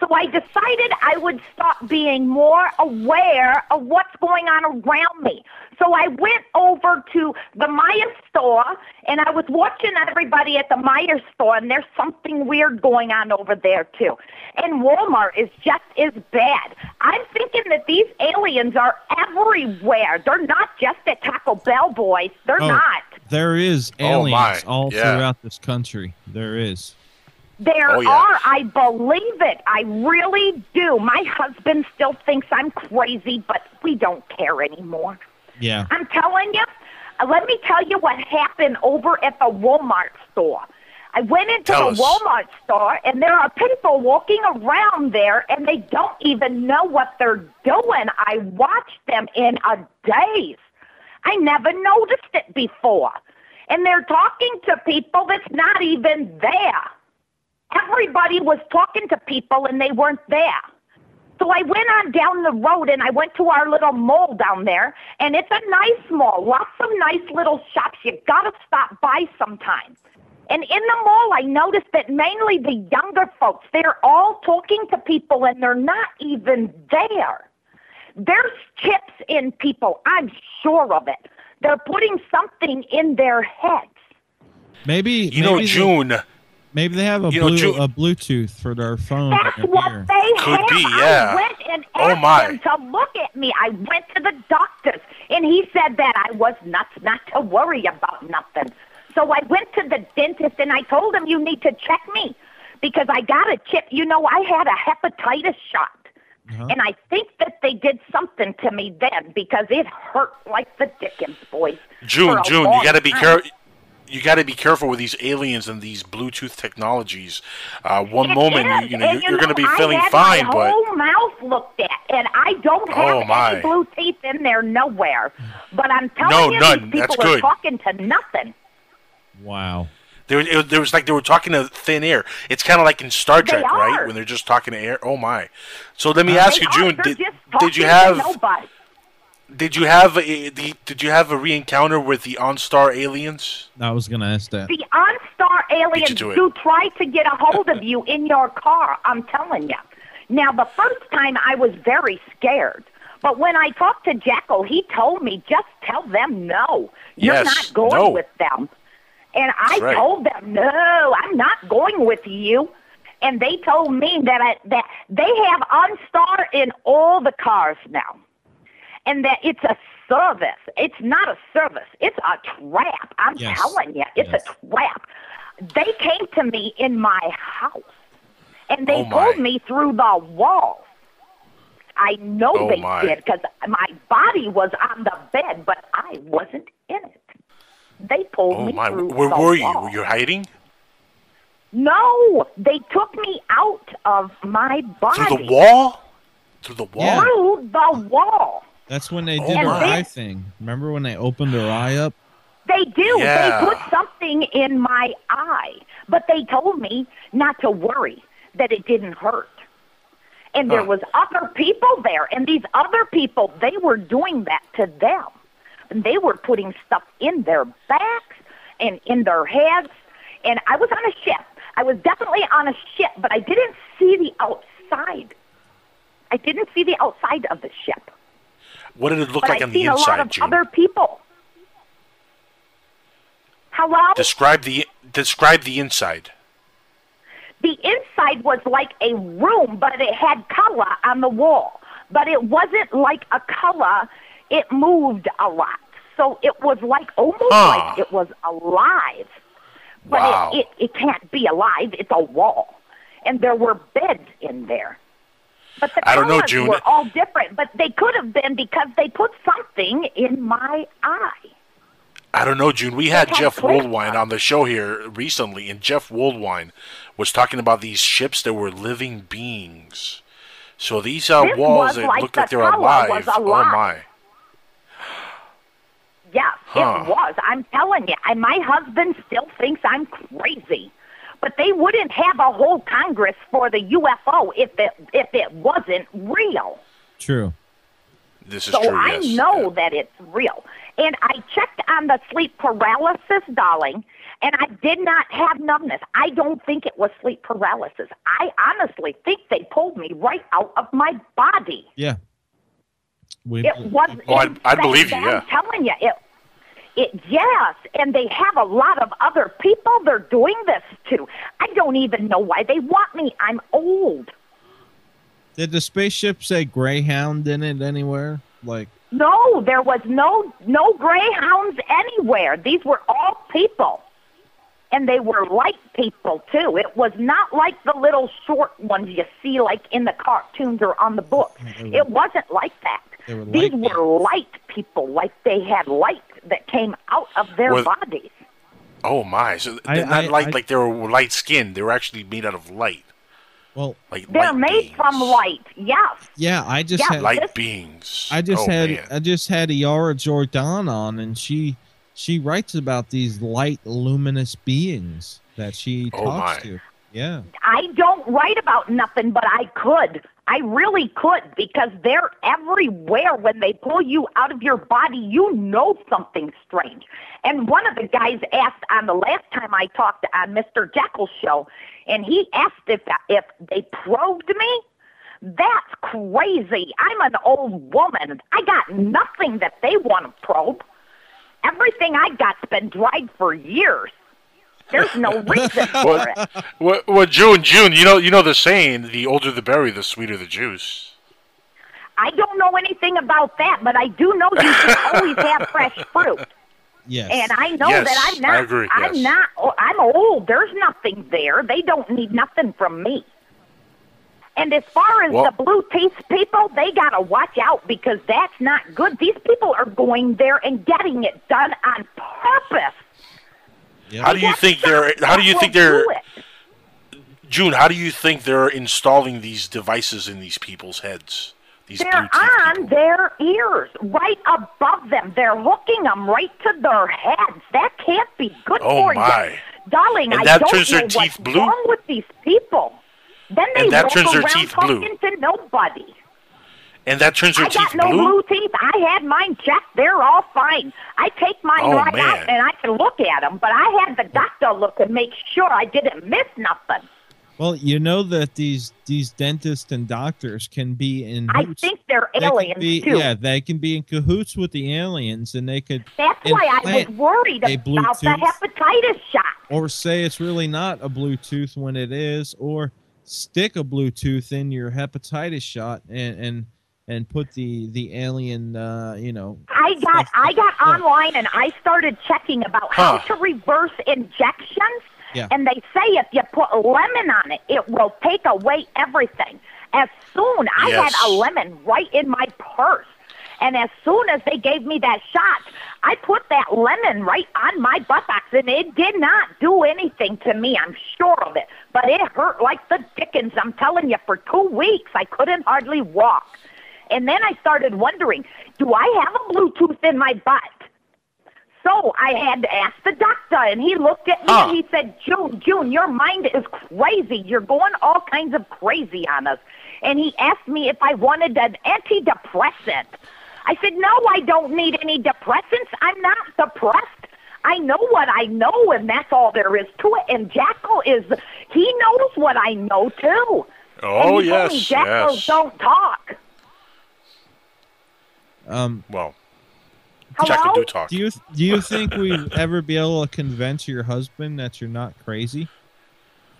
So I decided I would start being more aware of what's going on around me. So I went over to the Meijer store and I was watching everybody at the Meijer store and there's something weird going on over there too. And Walmart is just as bad. I'm thinking that these aliens are everywhere. They're not just at Taco Bell, boys. They're Oh, not. There is Oh, aliens my. all Yeah. throughout this country. There is. There Oh, yeah. are. I believe it. I really do. My husband still thinks I'm crazy, but we don't care anymore. Yeah. I'm telling you. uh, Let me tell you what happened over at the Walmart store. I went into Tell the us. Walmart store, and there are people walking around there, and they don't even know what they're doing. I watched them in a daze. I never noticed it before. And they're talking to people that's not even there. Everybody was talking to people, and they weren't there. So I went on down the road and I went to our little mall down there, and it's a nice mall, lots of nice little shops. You gotta stop by sometime. And in the mall, I noticed that mainly the younger folks, they're all talking to people and they're not even there. There's chips in people, I'm sure of it. They're putting something in their heads. Maybe You know, they- June. maybe they have a You know, blue, a Bluetooth for their phone. That's in what ear. they Could have. be, yeah. I went and Oh, my. him to look at me. I went to the doctor's, and he said that I was nuts not to worry about nothing. So I went to the dentist, and I told him, you need to check me because I got a chip. You know, I had a hepatitis shot. Uh-huh. And I think that they did something to me then because it hurt like the Dickens, boys. June, June, you got to be careful. You got to be careful with these aliens and these Bluetooth technologies. Uh, one It moment, is, you, you know, and you're, you're going to be I feeling had fine, my but whole mouth looked at, and I don't have Oh, my. any blue teeth in there nowhere. But I'm telling No, you, none. these That's people are good. talking to nothing. Wow. There, it, there was like they were talking to thin air. It's kind of like in Star They Trek, right? When they're just talking to air. Oh my! So let me ask They you, are. June, did, just did you talking to have did you have a, the did you have a re-encounter with the OnStar aliens? I was gonna ask that. The OnStar aliens to it. do try to get a hold of you in your car. I'm telling you. Now, the first time I was very scared. But when I talked to Jackal, he told me just tell them no. You're Yes, not going no. with them. And I right. told them, no, I'm not going with you. And they told me that I, that they have OnStar in all the cars now, and that it's a service. It's not a service. It's a trap. I'm Yes. telling you, it's Yes. a trap. They came to me in my house, and they Oh, pulled me through the wall. I know Oh, they my. did because my body was on the bed, but I wasn't in it. They pulled Oh me my! through Where the were you? wall. Were you hiding No, they took me out of my body. through the wall? Through the wall? Yeah. Through the wall. That's when they Oh did her my. eye thing. Remember when they opened her eye up? They do. Yeah. They put something in my eye, but they told me not to worry that it didn't hurt. And there Huh. was other people there, and these other people, they were doing that to them. And they were putting stuff in their backs and in their heads. And I was on a ship. I was definitely on a ship, but I didn't see the outside. I didn't see the outside of the ship. What did it look But like I've on the seen a lot inside, of other people. Hello? Describe the describe the inside. the inside was like a room, but it had color on the wall. But it wasn't like a color. It moved a lot. So it was like almost Huh. like it was alive. But Wow. it, it, it can't be alive. It's a wall. And there were beds in there. But the I don't know, June. were all different. But they could have been because they put something in my eye. I don't know, June. We had Jeff. Woldwine on the show here recently, and Jeff Woldwine was talking about these ships that were living beings. So these uh, This walls that like look the like they're color alive. Oh my! Yes. Huh. It was. I'm telling you. And my husband still thinks I'm crazy. But they wouldn't have a whole Congress for the UFO if it if it wasn't real. True. This is So true. I yes. know that it's real. And I checked on the sleep paralysis, darling, and I did not have numbness. I don't think it was sleep paralysis. I honestly think they pulled me right out of my body. Yeah. We, It was. Oh, I'd- I'd believe you, I'm telling you, it. It yes, and they have a lot of other people they're doing this to. I don't even know why they want me. I'm old. did the spaceship say Greyhound in it anywhere? Like, No, there was no no greyhounds anywhere. These were all people. And they were light people too. It was not like the little short ones you see like in the cartoons or on the books. It wasn't like that. Were These were light people, like they had light that came out of their Was- bodies. Oh my! So I- they're not I- like I- like they were light skinned. They were actually made out of light. well, Like They're light made beings. from light. Yes. yeah. I just Yeah, had light This- beings. I just Oh, had man. I just had Yara Jordan on, and she she writes about these light, luminous beings that she Oh, talks my. to. Yeah. I don't write about nothing, but I could. I really could because they're everywhere. When they pull you out of your body, you know something strange. And one of the guys asked on the last time I talked on Mr. Jackal's show, and he asked if if they probed me. That's crazy. I'm an old woman. I got nothing that they want to probe. Everything I got's been dried for years. There's no reason for What? it. What? What? June, June. You know, you know the saying: the older the berry, the sweeter the juice. I don't know anything about that, but I do know you should always have fresh fruit. Yes. And I know Yes, that I'm not. I agree, I'm yes. not. oh, I'm old. There's nothing there. They don't need nothing from me. And as far as Well- the blue teeth people, they gotta watch out because that's not good. These people are going there and getting it done on purpose. How do you think they're? How do you think they're? June, how do you think they're installing these devices in these people's heads? These They're on people. their ears, right above them. They're hooking them right to their heads. That can't be good Oh, for my. you, darling. And I that don't turns know their what's teeth blue? wrong with these people. Then they And that walk turns their around teeth blue. talking to nobody. And that turns their I teeth got no blue. blue teeth. I had mine checked. They're all fine. I take mine Oh, right man. out and I can look at them. But I had the doctor look and make sure I didn't miss nothing. well, you know that these these dentists and doctors can be in. I hoots- think they're they aliens be- too. Yeah, they can be in cahoots with the aliens, and they could That's why I was implant worried a about the Bluetooth. hepatitis shot. or say it's really not a Bluetooth when it is, or stick a Bluetooth in your hepatitis shot and and and put the the alien, uh, you know. I got I got Yeah. online and I started checking about how Huh. to reverse injections. Yeah. And they say if you put lemon on it, it will take away everything. As soon I Yes. had a lemon right in my purse. And as soon as they gave me that shot, I put that lemon right on my buttocks, and it did not do anything to me. I'm sure of it, but it hurt like the dickens. I'm telling you, for two weeks I couldn't hardly walk. And then I started wondering, do I have a Bluetooth in my butt? So I had to ask the doctor, and he looked at me Huh. and he said, June, June, your mind is crazy. You're going all kinds of crazy on us. And he asked me if I wanted an antidepressant. I said, no, I don't need any depressants. I'm not depressed. I know what I know, and that's all there is to it. And Jackal is, he knows what I know, too. Oh and he told me yes, Jackals yes. don't talk. Um, Well, Hello? Jackal do talk. do you do you think we'd ever be able to convince your husband that you're not crazy?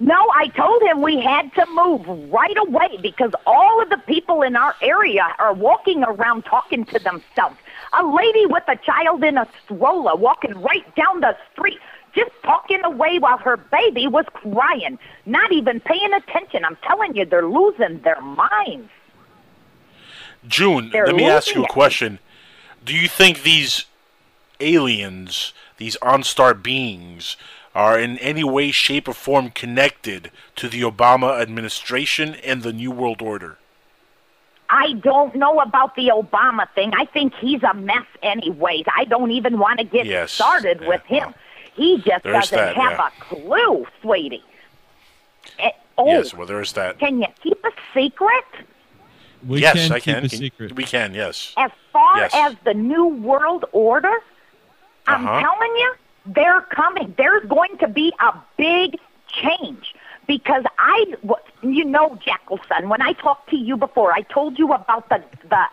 No, I told him we had to move right away because all of the people in our area are walking around talking to themselves. A lady with a child in a stroller walking right down the street, just talking away while her baby was crying, not even paying attention. I'm telling you, they're losing their minds. June, They're let me ask you a question. Do you think these aliens, these OnStar beings, are in any way, shape, or form connected to the Obama administration and the New World Order? I don't know about the Obama thing. I think he's a mess anyways. I don't even want to get Yes. started Yeah, with him. well, he just doesn't that, have yeah. a clue, sweetie. Eh, oh, Yes, well, there is that. can you keep a secret? We yes, can I keep can. a secret. We can, yes. As far Yes. as the new world order, I'm Uh-huh. telling you, they're coming. There's going to be a big change because I, you know, Jackelson. When I talked to you before, I told you about the the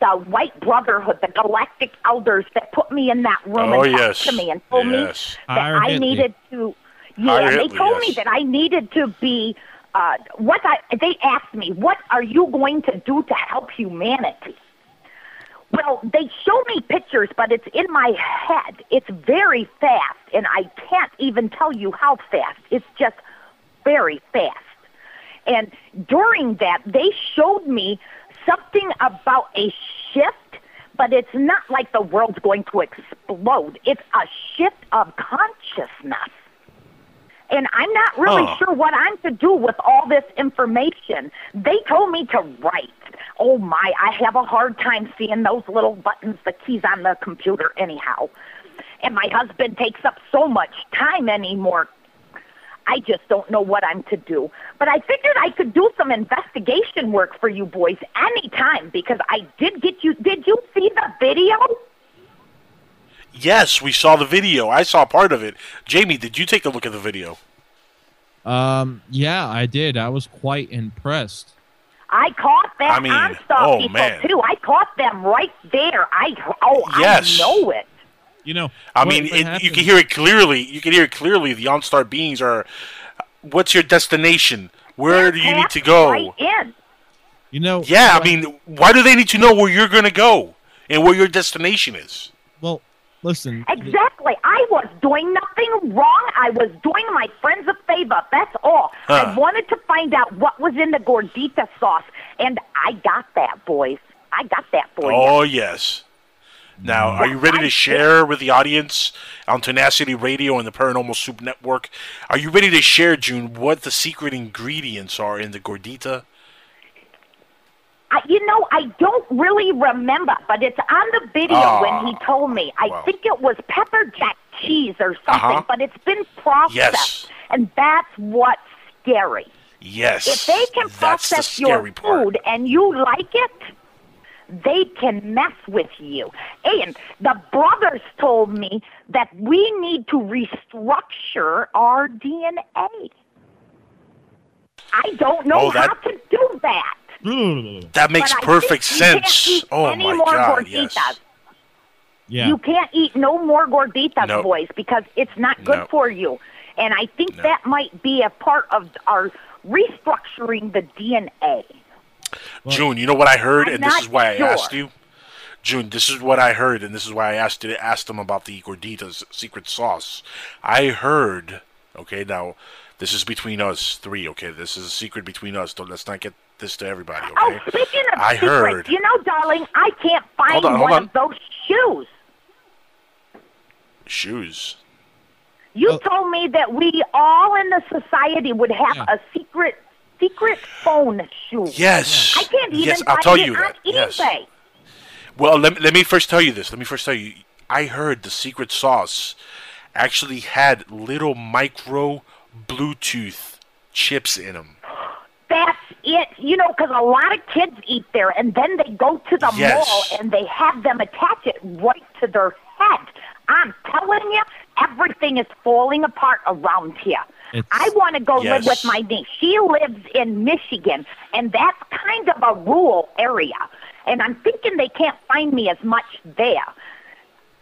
the White Brotherhood, the Galactic Elders that put me in that room Oh, and talked yes. to me and told Yes. me that Hire I Hitler. needed to. Yeah, Hire they Hitler, told me that I needed to be. Uh, what I, they asked me, what are you going to do to help humanity? Well, they show me pictures, but it's in my head. It's very fast, and I can't even tell you how fast. It's just very fast. And during that, they showed me something about a shift, but it's not like the world's going to explode. It's a shift of consciousness. And I'm not really Huh. sure what I'm to do with all this information. They told me to write. Oh my, I have a hard time seeing those little buttons, the keys on the computer, anyhow. And my husband takes up so much time anymore. I just don't know what I'm to do. But I figured I could do some investigation work for you boys anytime because I did get you. Did you see the video? Yes, we saw the video. I saw part of it. Jamie, did you take a look at the video? Um, yeah, I did. I was quite impressed. I caught that I mean, OnStar oh, people man. too. I caught them right there. I oh Yes. I know it. You know, I mean, it, you can hear it clearly. You can hear it clearly. The OnStar beings are. What's your destination? Where They're do you need to go? Right in. You know, Yeah, I mean, why do they need to know where you're going to go and where your destination is? well, listen. Exactly. I was doing nothing wrong. I was doing my friends a favor. That's all. Huh. I wanted to find out what was in the gordita sauce, and I got that, boys. I got that for you. Oh, yes. Now, are you ready to share with the audience on Tenacity Radio and the Paranormal Soup Network? Are you ready to share, June, what the secret ingredients are in the gordita? I, you know, I don't really remember, but it's on the video Ah, when he told me. I think it was pepper jack cheese or something, Uh-huh. but it's been processed, Yes. and that's what's scary. Yes. If they can that's the process your part. food and you like it, they can mess with you. And the brothers told me that we need to restructure our DNA. I don't know Oh, that- how to do that. Mm. That makes but perfect think you can't sense. Oh, my God. gorditas. Yes. yeah. You can't eat no more gorditas, No. boys, because it's not good No. for you. And I think No. that might be a part of our restructuring the DNA. June, you know what I heard, I'm and this is why sure. I asked you. June, this is what I heard, and this is why I asked you, asked them about the gordita's secret sauce. I heard. Okay, now this is between us three. Okay, this is a secret between us. Don't let's not get this to everybody. Oh, okay. Oh, speaking of I secrets, heard. you know, darling, I can't find Hold on, hold one on. of those shoes. Shoes. You Oh. told me that we all in the society would have Yeah. a secret secret phone shoe. Yes. I can't even Yes, I'll find tell it you that. Yes. Well, let, let me first tell you this. Let me first tell you. I heard the secret sauce actually had little micro Bluetooth chips in them. That's it. You know, because a lot of kids eat there, and then they go to the Yes. mall and they have them attach it right to their head. I'm telling you, everything is falling apart around here. It's- I want to go live with my niece. She lives in Michigan, and that's kind of a rural area. And I'm thinking they can't find me as much there.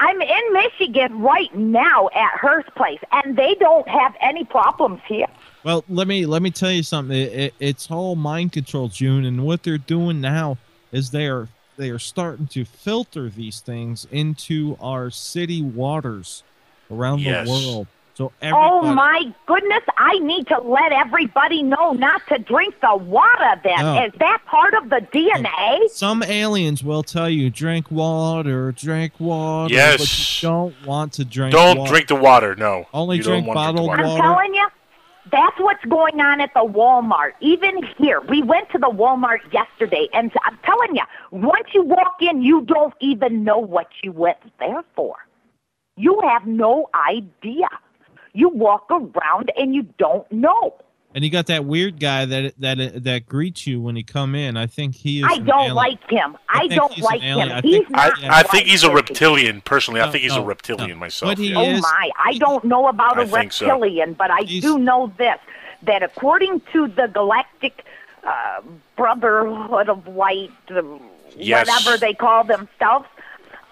I'm in Michigan right now at her place, and they don't have any problems here. Well, let me let me tell you something. It, it, it's all mind control, June, and what they're doing now is they are they are starting to filter these things into our city waters around Yes. the world. So oh everybody, Oh my goodness, I need to let everybody know not to drink the water then. No. Is that part of the DNA? Some aliens will tell you drink water, drink water. Yes. but you don't want to drink. Don't water. drink the water. No. Only You don't drink wanna bottled water. I'm telling you, That's what's going on at the Walmart. Even here, we went to the Walmart yesterday, and I'm telling you, once you walk in, you don't even know what you went there for. You have no idea. You walk around and you don't know. And you got that weird guy that that that greets you when you come in. I think he is. I an don't alien. like him. I I, don't like him. I he's think- I, not. I think he's a white, is he? reptilian. Personally, I think he's no, a reptilian no. myself. What he yeah. Oh my! I don't know about a I think so. reptilian, but I He's- do know this: that according to the Galactic uh, Brotherhood of Light, uh, Yes. whatever they call themselves,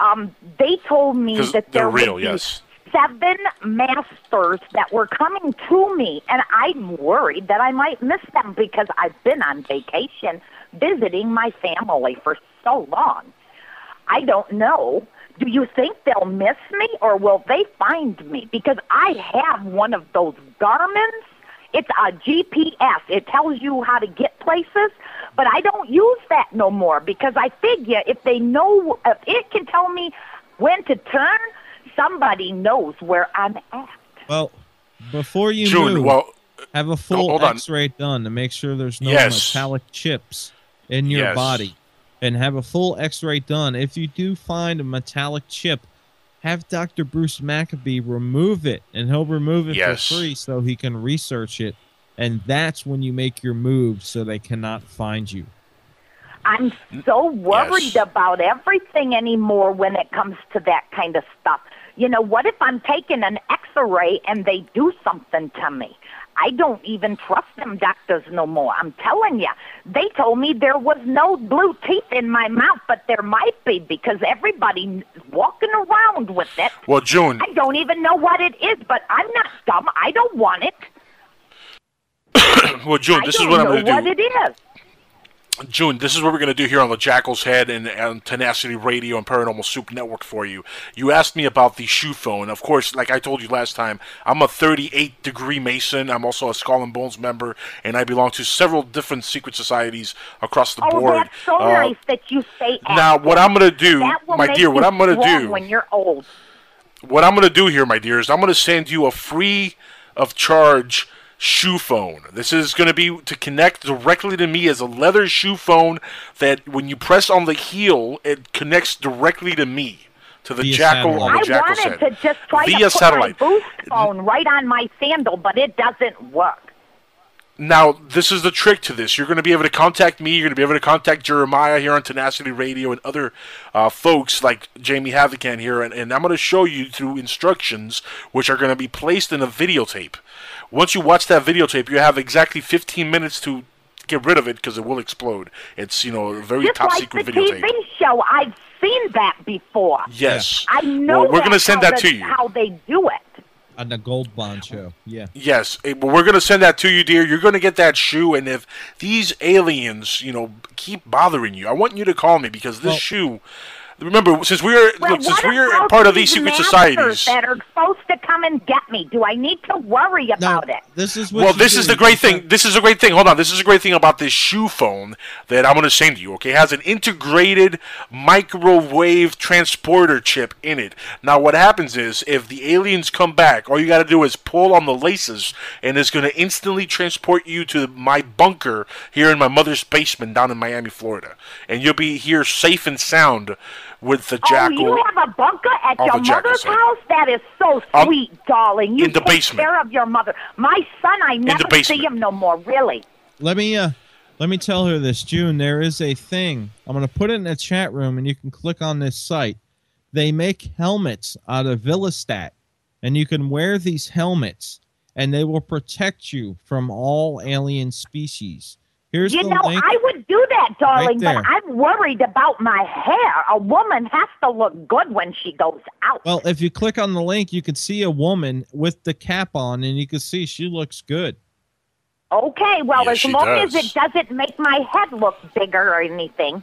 um, they told me that they're real, be yes. Seven masters that were coming to me, and I'm worried that I might miss them because I've been on vacation visiting my family for so long. I don't know. Do you think they'll miss me or will they find me? Because I have one of those Garmin's. It's a GPS. It tells you how to get places, but I don't use that no more because I figure if they know, if it can tell me when to turn, somebody knows where I'm at. Well, before you June, move, well, have a oh, full hold on. X-ray done to make sure there's no Yes. metallic chips in your Yes. body, and have a full X-ray done. If you do find a metallic chip, have Dr. Bruce Maccabee remove it, and he'll remove it Yes. for free so he can research it. And that's when you make your move, so they cannot find you. I'm so worried Yes. about everything anymore when it comes to that kind of stuff. You know, what if I'm taking an x-ray and they do something to me? I don't even trust them doctors no more. I'm telling you. They told me there was no blue teeth in my mouth, but there might be because everybody's walking around with it. well, June. I don't even know what it is, but I'm not dumb. I don't want it. Well, June. This is what I'm going to do. what it is. June, this is what we're going to do here on the Jackal's Head and, and Tenacity Radio and Paranormal Soup Network for you. You asked me about the shoe phone. Of course, like I told you last time, I'm a 38 degree Mason. I'm also a Skull and Bones member, and I belong to several different secret societies across the Oh, board. that's so Uh, nice that you say Now, what I'm going to do, my dear, what I'm going to do, when you're old. what I'm going to do here, my dear, is I'm going to send you a free of charge shoe phone. This is going to be to connect directly to me as a leather shoe phone that when you press on the heel, it connects directly to me, to the Via jackal satellite. on the I jackal's wanted head. to just try Via to put satellite. my boost phone right on my sandal, but it doesn't work. Now, this is the trick to this. You're going to be able to contact me. You're going to be able to contact Jeremiah here on Tenacity Radio and other uh, folks like Jamie Havocan here. And, and I'm going to show you through instructions, which are going to be placed in a videotape. Once you watch that videotape, you have exactly 15 minutes to get rid of it because it will explode. It's, you know, a very Just top like secret the videotape. TV show, I've seen that before. Yes. I know Well, we're going to send that to you. How they do it. On the Gold Bond show. Yeah. Yes, eh, but we're going to send that to you, dear. You're going to get that shoe, and if these aliens, you know, keep bothering you, I want you to call me because this Well- shoe. Remember, since we're Well, look, since we're part of these secret masters societies. that are supposed to come and get me? Do I need to worry Now, about it? this is what Well, this do. is the great thing. This is a great thing. Hold on. This is a great thing about this shoe phone that I'm going to send you. Okay, it has an integrated microwave transporter chip in it. Now, what happens is if the aliens come back, all you got to do is pull on the laces, and it's going to instantly transport you to my bunker here in my mother's basement down in Miami, Florida, and you'll be here safe and sound with the jackal. Oh, you have a bunker at your mother's house? That is so Um, sweet, darling. You in the take basement. care of your mother. My son, I never see basement. him no more. Really. Let me uh let me tell her this, June. There is a thing. I'm gonna put it in the chat room and you can click on this site. They make helmets out of Velostat, and you can wear these helmets and they will protect you from all alien species. Here's You the know, link. I would do that, darling, but. I'm worried about my hair. A woman has to look good when she goes out. well, if you click on the link, you can see a woman with the cap on, and you can see she looks good. Okay, well, Yes, as she long as it doesn't make my head look bigger or anything,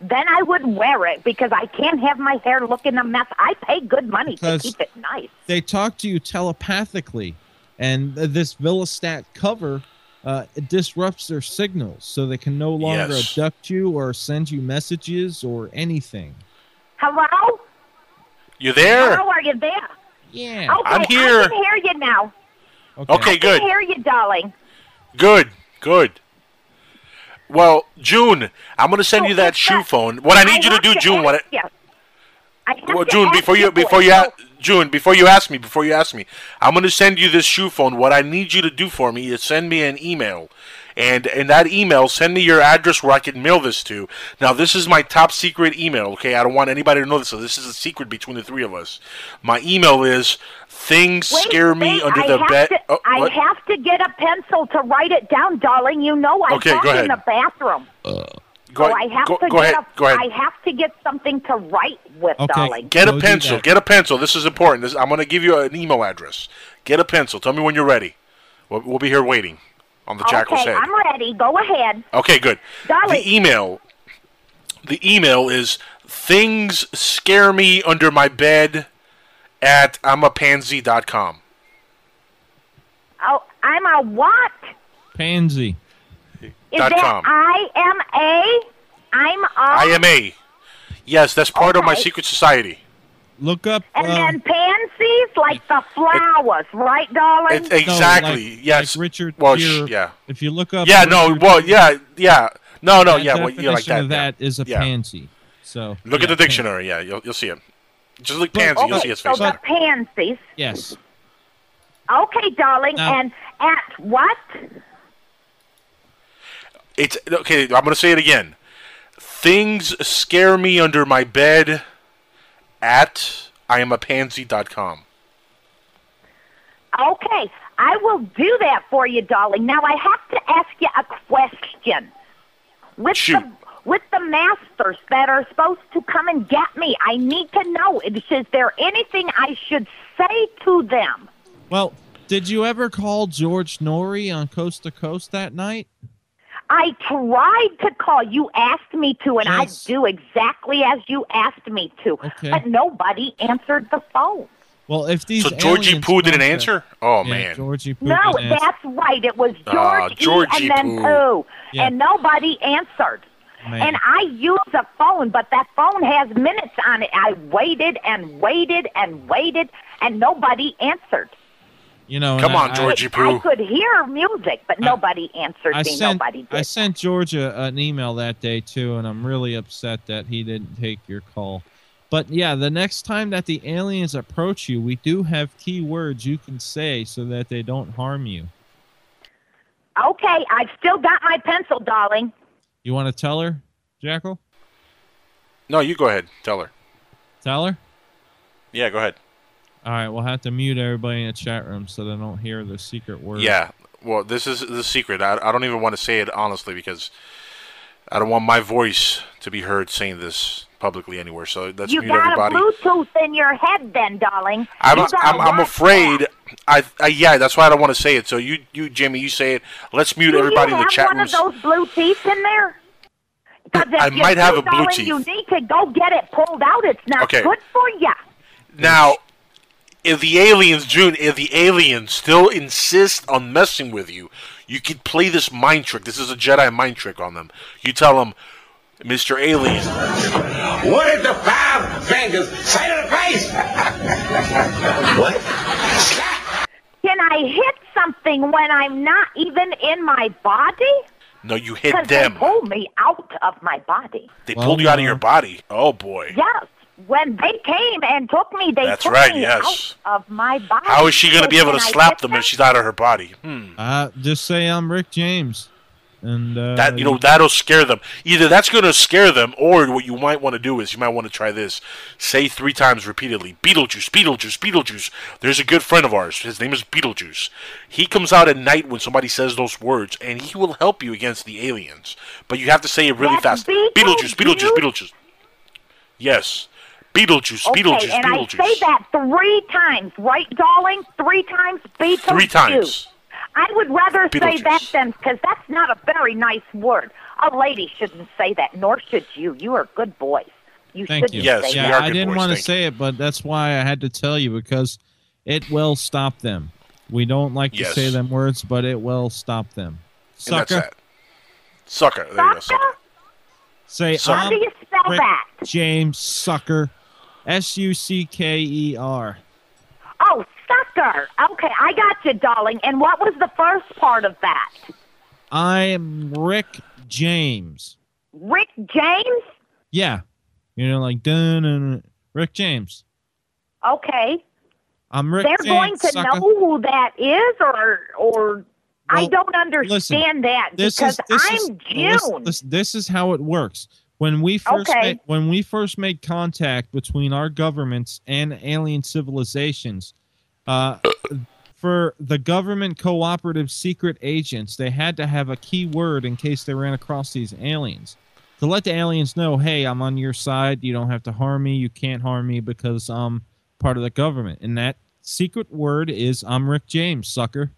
then I would wear it because I can't have my hair looking a mess. I pay good money Because- to keep it nice. they talk to you telepathically, and th- this Velostat cover uh, it disrupts their signals, so they can no longer Yes. abduct you or send you messages or anything. Hello? You there? Hello, are you there? Yeah. Okay, I'm here. I can hear you now. Okay, I good. can hear you, darling. Good, good. Well, June, I'm gonna send So you that shoe not- phone. What I need you to have do, June, what I, yeah. I well, June, before you you before you it. a- June, before you ask me, before you ask me, I'm gonna send you this shoe phone. What I need you to do for me is send me an email. And in that email, send me your address where I can mail this to. Now, this is my top secret email, okay? I don't want anybody to know this, so this is a secret between the three of us. My email is things Wait, scare me wait, under I the bed. to- Oh, I what? have to get a pencil to write it down, darling. You know I Okay, talk go in ahead. the bathroom. Uh, Go, so I have go, to go get ahead. a, go ahead. I have to get something to write with, Okay. darling. Get a pencil. Get a pencil. This is important. This, I'm going to give you an email address. Get a pencil. Tell me when you're ready. We'll, we'll be here waiting on the Jackal's okay, head. I'm ready. Go ahead. Okay, good. Darling. The email. The email is things scare me under my bed at imapansy.com. Oh, I'm a what? Pansy. Is Dot that com. I M A? I'm a. IMA. Yes, that's part of my secret society. Look up. And uh, then pansies, like the flowers, right, darling? It, no, exactly. like- yes. like Richard Well, Gere. sh- yeah. If you look up. Yeah. No. Well. Yeah. Yeah. No. No. that Yeah. Well, yeah. Like definition that. of that is a yeah. pansy. So Look yeah, at the pan- dictionary. Yeah. You'll you'll see it. Just look Look- pansy. You'll see his so face. the pansies. Yes. Okay, darling. Now- and at what? It's okay. I'm going to say it again. Things scare me under my bed at iamapansy.com. Okay, I will do that for you, darling. Now I have to ask you a question. With Shoot. the with the masters that are supposed to come and get me, I need to know is, is there anything I should say to them? Well, did you ever call George Noory on Coast to Coast that night? I tried to call. You asked me to, and Yes. I do exactly as you asked me to. Okay. But nobody answered the phone. Well, if these So Georgie aliens Pooh didn't answer? Oh, Yeah, man. Georgie Pooh No, didn't answer. that's right. It was Ah, George Georgie E and then Pooh. Pooh, Yeah. and nobody answered. Man. And I use a phone, but that phone has minutes on it. I waited and waited and waited, and nobody answered. You know, Come on, I- Georgie I Pooh. could hear music, but nobody answered I me. sent nobody did. I sent Georgia an email that day too, and I'm really upset that he didn't take your call. But yeah, the next time that the aliens approach you, we do have key words you can say so that they don't harm you. okay, I've still got my pencil, darling. You want to tell her, Jackal? No, you go ahead. Tell her. Tell her. Yeah, go ahead. All right, we'll have to mute everybody in the chat room so they don't hear the secret word. Yeah. Well, this is the secret. I, I don't even want to say it honestly because I don't want my voice to be heard saying this publicly anywhere. So let's you mute got everybody. a Bluetooth in your head, then, darling. I'm, I'm I'm afraid. that. I, I yeah, that's why I don't want to say it. So you you Jamie, you say it. Let's mute Do everybody in the chat room. have chat one of those blue teeth in there? I might have a blue darling. You need to go get it pulled out. It's not Okay. good for you. Now, if the aliens, June, if the aliens still insist on messing with you, you could play this mind trick. This is a Jedi mind trick on them. You tell them, Mr. Alien, What did the five fingers say to the face? what? Can I hit something when I'm not even in my body? no, you hit Because they them. pulled me out of my body. They Well, pulled you out of your body. Oh boy. Yes. When they came and took me, they That's took right, me yes. out of my body. How is she going to be able to slap hit them if she's out of her body? Hmm. Uh, just say I'm Rick James, and uh, That you know that'll scare them. Either that's going to scare them, or what you might want to do is you might want to try this. Say three times repeatedly, Beetlejuice, Beetlejuice, Beetlejuice. There's a good friend of ours. His name is Beetlejuice. He comes out at night when somebody says those words, and he will help you against the aliens. But you have to say it really That's fast. Beetlejuice, Beetlejuice, Beetlejuice? Beetlejuice. Yes, Beetlejuice, Okay, Beetlejuice, and Beetlejuice. I say that three times, right, darling? Three times, Beetlejuice. Three times. I would rather say that than because that's not a very nice word. A lady shouldn't say that, nor should you. You are good boys. You Thank shouldn't you. Yes, say yeah. I didn't want to say it, but that's why I had to tell you because it will stop them. We don't like Yes. to say them words, but it will stop them. And that's Sucker, that. Sucker. There you go. Sucker? Sucker. say Sucker. How I'm do you spell Rick that? James Sucker, S U C K E R. Oh, sucker. Okay, I got you, darling. And what was the first part of that? I'm Rick James. Rick James? Yeah. You know, like dun, dun, dun. Rick James. Okay. I'm Rick James. They're James. going to sucker. know who that is, or or I don't understand that this because is I'm is June. listen, this, this is how it works. When we first Okay. made, when we first made contact between our governments and alien civilizations, uh, for the government cooperative secret agents, they had to have a key word in case they ran across these aliens to let the aliens know, hey, I'm on your side. You don't have to harm me. You can't harm me because I'm part of the government. And that secret word is I'm Rick James, sucker.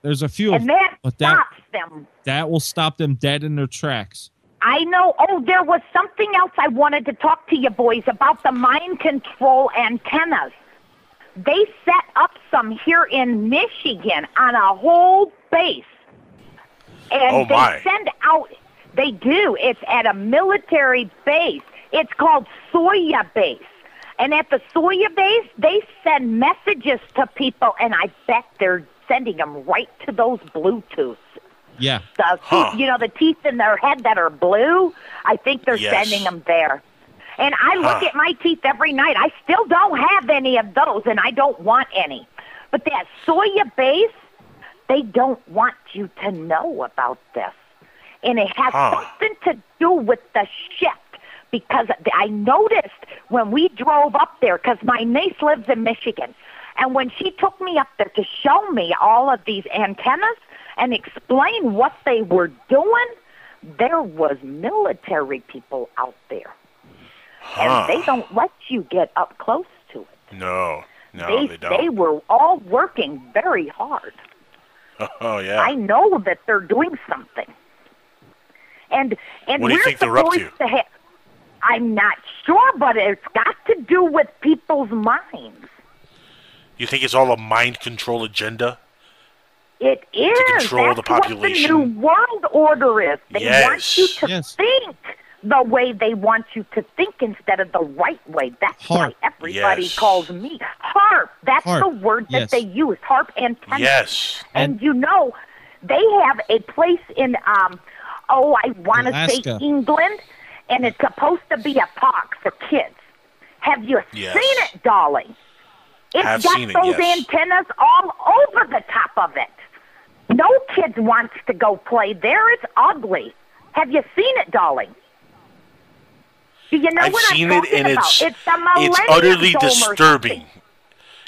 There's a few of and that but that stops them. that will stop them dead in their tracks. I know. Oh, there was something else I wanted to talk to you boys about the mind control antennas. They set up some here in Michigan on a whole base. And Oh, they send out, they do. It's at a military base. It's called Sawyer Base. And at the Sawyer Base, they send messages to people, and I bet they're sending them right to those Bluetooths Yeah. the Huh. you know, the teeth in their head that are blue. I think they're Yes. sending them there. And I look Huh. at my teeth every night. I still don't have any of those, and I don't want any. But that Sawyer base, they don't want you to know about this. And it has Huh. something to do with the shift. Because I noticed when we drove up there, because my niece lives in Michigan, and when she took me up there to show me all of these antennas and explain what they were doing, there was military people out there. Huh. And they don't let you get up close to it. No, no, they, they, don't. they were all working very hard. oh yeah. I know that they're doing something. And and What do you we're think they're up supposed to? ha- I'm not sure, but it's got to do with people's minds. you think it's all a mind control agenda? It is. control That's the population. what the new world order is. They want you to Yes. think the way they want you to think instead of the right way. That's HAARP. why everybody Yes. calls me HAARP. That's HAARP. the word that Yes. they use. HAARP antenna. Yes. And, And- you know, they have a place in um oh I want to say England, and it's supposed to be a park for kids. Have you Yes. seen it, darling? It's Have got seen it, those yes. antennas all over the top of it. No kid wants to go play there. It's ugly. Have you seen it, darling? Do you know I've what seen I'm it, and about? it's it's it's utterly disturbing.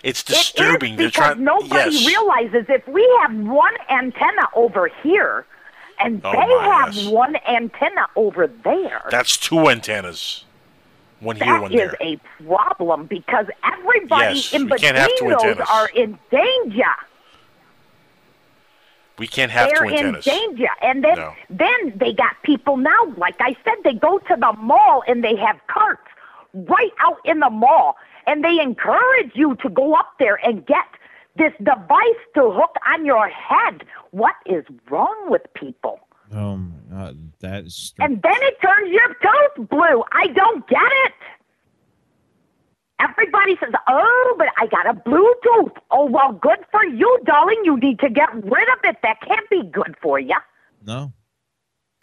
It's disturbing. It is because trying. nobody yes. realizes if we have one antenna over here, and Oh, they my, have yes. one antenna over there. That's two antennas. One here, That one there. there. a problem because everybody Yes, in we can't have two between those antennas. are in danger. We can't have They're two antennas. in danger. And then No. then they got people now, like I said, they go to the mall and they have carts right out in the mall and they encourage you to go up there and get this device to hook on your head. What is wrong with people? Um, my god, that is str- And then it turns your tooth blue. I don't get it. Everybody says, oh, but I got a Bluetooth. Oh, well, good for you, darling. You need to get rid of it. That can't be good for you. no.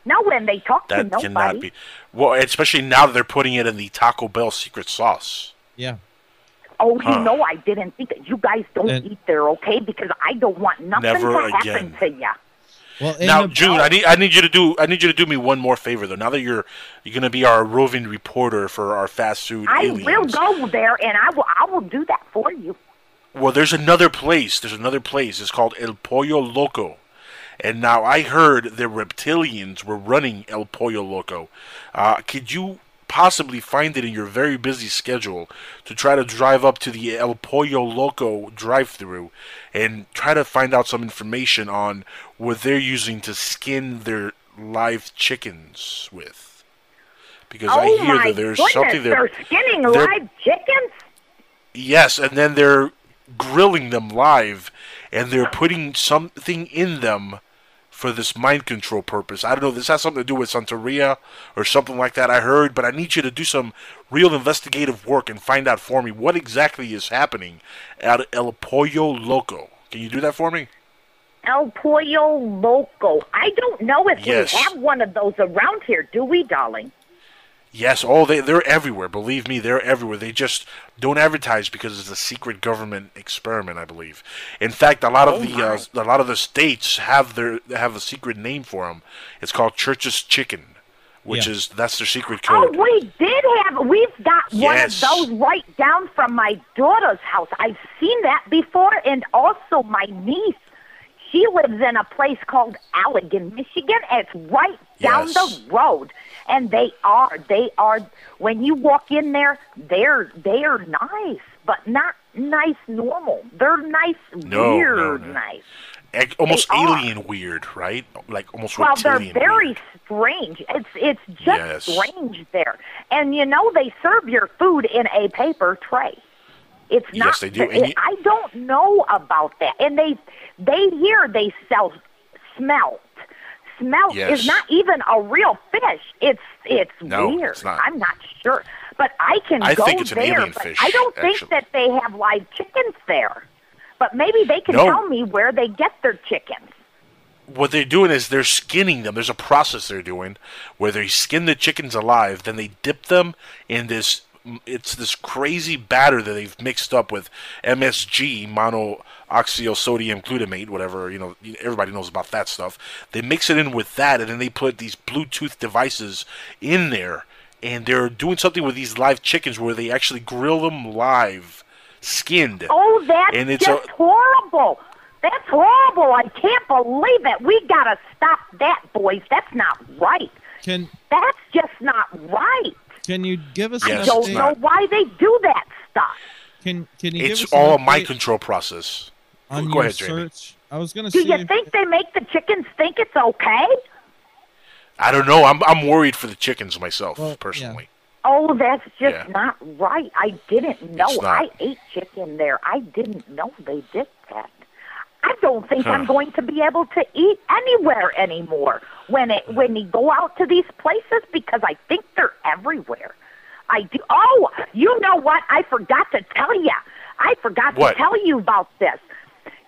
No, when they talk to nobody. That cannot be. Well, especially now that they're putting it in the Taco Bell secret sauce. Yeah. Oh, you know, I didn't think that you guys don't And- eat there, okay? Because I don't want nothing to happen again. to you. Well, now, the- June, I need I need you to do I need you to do me one more favor though. Now that you're you're going to be our roving reporter for our fast food I aliens. will go there, and I will. I will do that for you. Well, there's another place. There's another place. It's called El Pollo Loco. And now I heard the reptilians were running El Pollo Loco. Uh, could you possibly find it in your very busy schedule to try to drive up to the El Pollo Loco drive-through and try to find out some information on what they're using to skin their live chickens with? Because oh I hear that there's goodness, something there. they're skinning they're- live chickens. Yes, and then they're grilling them live, and they're putting something in them for this mind control purpose. I don't know. This has something to do with Santeria or something like that. I heard, but I need you to do some real investigative work and find out for me what exactly is happening at El Pollo Loco. Can you do that for me? El Pollo Loco. I don't know if Yes. we have one of those around here, do we, darling? Yes, oh, they they're everywhere. Believe me, they're everywhere. They just don't advertise because it's a secret government experiment, I believe. In fact, a lot of Oh, the uh, a lot of the states have their have a secret name for them. It's called Church's Chicken, which Yeah. is that's their secret code. Oh, we did have. We've got one of those right down from my daughter's house. I've seen that before, and also my niece. She lives in a place called Allegan, Michigan. It's right down Yes. the road, and they are. They are. When you walk in there, they're they are nice, but not nice normal. They're nice, No, weird, no, no. nice. Ec- almost They are. alien weird, right? Like almost Well, they're very weird. strange. It's it's just Yes. strange there, and you know they serve your food in a paper tray. It's Yes, not. they do, and you- I don't know about that, and they they here they sell smelt. Smelt Yes. is not even a real fish. It's it's No, weird. it's not. I'm not sure, but I can I go think it's an there. alien but fish, I don't think actually. that they have live chickens there. But maybe they can No. tell me where they get their chickens. what they're doing is they're skinning them. There's a process they're doing where they skin the chickens alive, then they dip them in this. It's this crazy batter that they've mixed up with MSG, monoxyl-sodium glutamate, whatever you know. Everybody knows about that stuff. They mix it in with that, and then they put these Bluetooth devices in there, and they're doing something with these live chickens where they actually grill them live, skinned. Oh, that's And it's just a- horrible. That's horrible. I can't believe it. We gotta stop that, boys. That's not right. Can That's just not right. can you give us Yes, an I don't update? know why they do that stuff. Can can you give It's us an all a mind control process. On Go your ahead, Jamie. I was gonna say. Do you if- think they make the chickens think it's okay? I don't know. I'm I'm worried for the chickens myself, Well, yeah. personally. Oh, that's just Yeah. not right. I didn't know. I ate chicken there. I didn't know they did that. I don't think Huh. I'm going to be able to eat anywhere anymore when it hmm. when you go out to these places because I think they're everywhere. I do. Oh, you know what? I forgot to tell you. I forgot What? to tell you about this.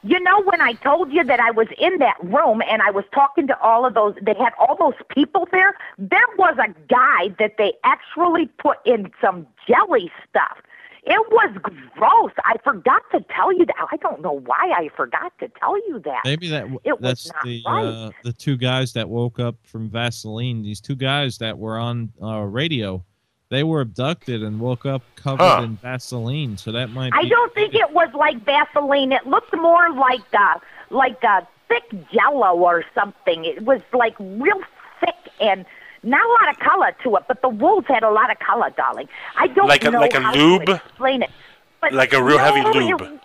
You know when I told you that I was in that room and I was talking to all of those they had all those people there, there was a guy that they actually put in some jelly stuff. It was gross. I forgot to tell you that. I don't know why I forgot to tell you that. Maybe that It was that's the right. uh, the two guys that woke up from Vaseline. These two guys that were on uh, radio, they were abducted and woke up covered Huh. in Vaseline. So that might. I be, don't think it was like Vaseline. It looked more like a like a thick Jello or something. It was like real thick and not a lot of color to it. But the wolves had a lot of color, darling. I don't Like a- know like a how lube? to explain it. But Like a real heavy lube? it-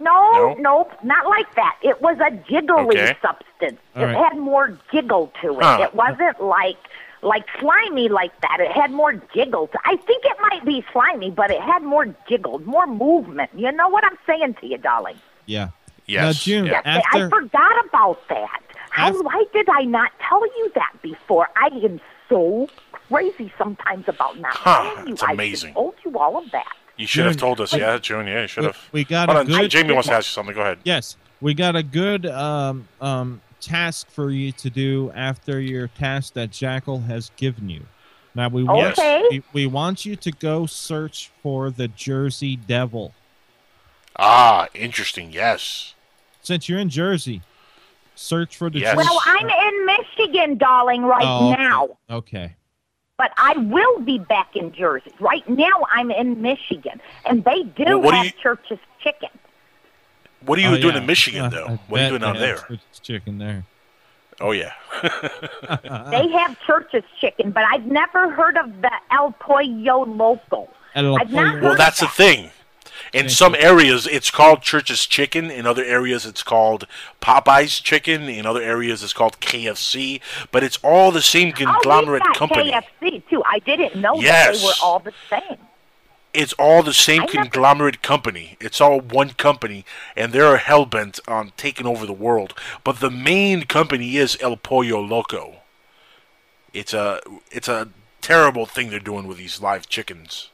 no, No? nope, not like that. It was a jiggly Okay. substance. All it right. had more jiggle to it. Huh. It wasn't like like slimy like that. It had more jiggle. I think it might be slimy, but it had more jiggle, more movement. You know what I'm saying to you, darling? Yeah. Yes. Now, June, yeah. Yes, I forgot about that. How, After- why did I not tell you that before? I am so crazy sometimes about not Huh, telling you. it's I amazing. should told you all of that. You should have told us, yeah, June. Yeah, you should we- have. we got Hold a on, good- Jamie wants to ask you something. Go ahead. Yes, we got a good um, um, task for you to do after your task that Jackal has given you. Now we want Okay. we, we want you to go search for the Jersey Devil. Ah, interesting. Yes. Since you're in Jersey, search for the Yes. Jersey. Well, I'm in Michigan, darling, right Oh, now. Okay. But I will be back in Jersey. Right now, I'm in Michigan, and they do Well, what do have you- Church's Chicken. What are you Oh, doing yeah. in Michigan, though? I what are you doing out there? Church's Chicken there. Oh yeah. They have Church's Chicken, but I've never heard of the El Pollo Loco. El I've not well, heard that's the thing. In some areas, it's called Church's Chicken. In other areas, it's called Popeye's Chicken. In other areas, it's called KFC. But it's all the same Oh, conglomerate we've got company. KFC too. I didn't know that they were all the same. It's all the same conglomerate company. It's all one company, and they're hell bent on taking over the world. But the main company is El Pollo Loco. It's a it's a terrible thing they're doing with these live chickens.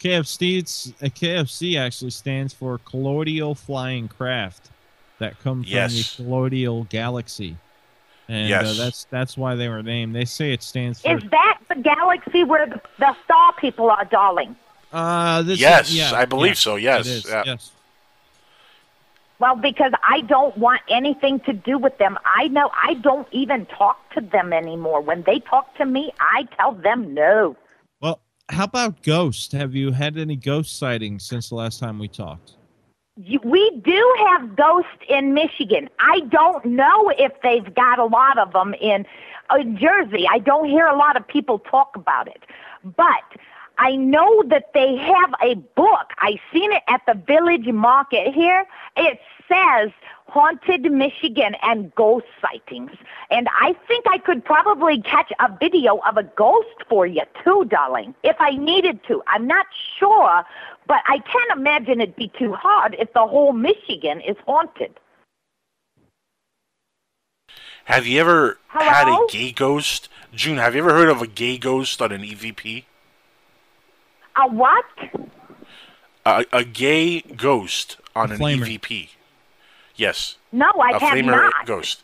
KFC, uh, KFC actually stands for Colloidal Flying Craft, that come from Yes. the Colloidal Galaxy, and Yes. uh, that's that's why they were named. They say it stands for. Is that the galaxy where the, the star people are, darling? Uh, this is- Yes, yeah, I believe yeah, so, yes, it is, yeah. yes. Well, because I don't want anything to do with them. I know I don't even talk to them anymore. When they talk to me, I tell them no. Well, how about ghosts? Have you had any ghost sightings since the last time we talked? We do have ghosts in Michigan. I don't know if they've got a lot of them in uh, Jersey. I don't hear a lot of people talk about it. But I know that they have a book. I seen it at the village market here. It says Haunted Michigan and Ghost Sightings. And I think I could probably catch a video of a ghost for you too, darling, if I needed to. I'm not sure, but I can't imagine it'd be too hard if the whole Michigan is haunted. Have you ever had a gay ghost? June, have you ever heard of a gay ghost on an EVP? A what? A, a gay ghost on A an flamer. EVP. Yes. No, I a have flamer not. ghost.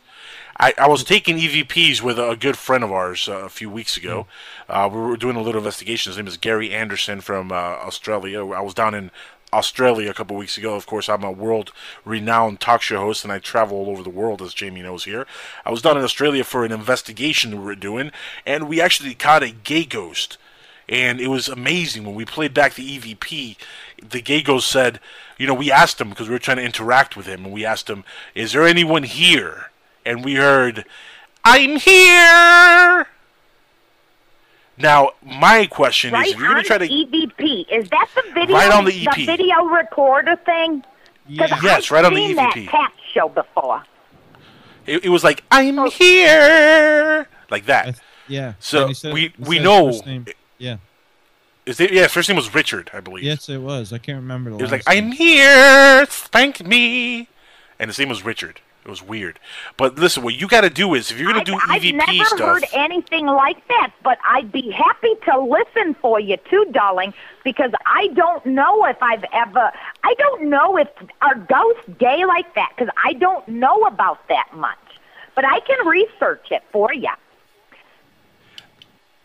I, I was taking EVPs with a, good friend of ours uh, a few weeks ago. Uh, we were doing a little investigation. His name is Gary Anderson from uh, Australia. I was down in Australia a couple weeks ago. Of course, I'm a world-renowned talk show host, and I travel all over the world, as Jamie knows here. I was down in Australia for an investigation we were doing, and we actually caught a gay ghost. And it was amazing when we played back the EVP. The gay ghost said, you know, we asked him because we were trying to interact with him, and we asked him, "Is there anyone here?" And we heard, "I'm here." Now, my question is, Right if you're going to try to, EVP. Is that the video? Right on the EP. video recorder thing. Yes, I've right on the seen EVP. that cat show before. it, it was like, "I'm oh. here," like that. th- yeah. So, said- we- we said his know- first name- Yeah. Is it, yeah, his first name was Richard, I believe. Yes, it was. I can't remember the It was last like, name. I'm here, spank me. And his name was Richard. It was weird. But listen, what you got to do is, if you're going to do I've, EVP I've never stuff, heard anything like that, but I'd be happy to listen for you too, darling, because I don't know if I've ever, I don't know if are ghosts gay like that, because I don't know about that much. But I can research it for you.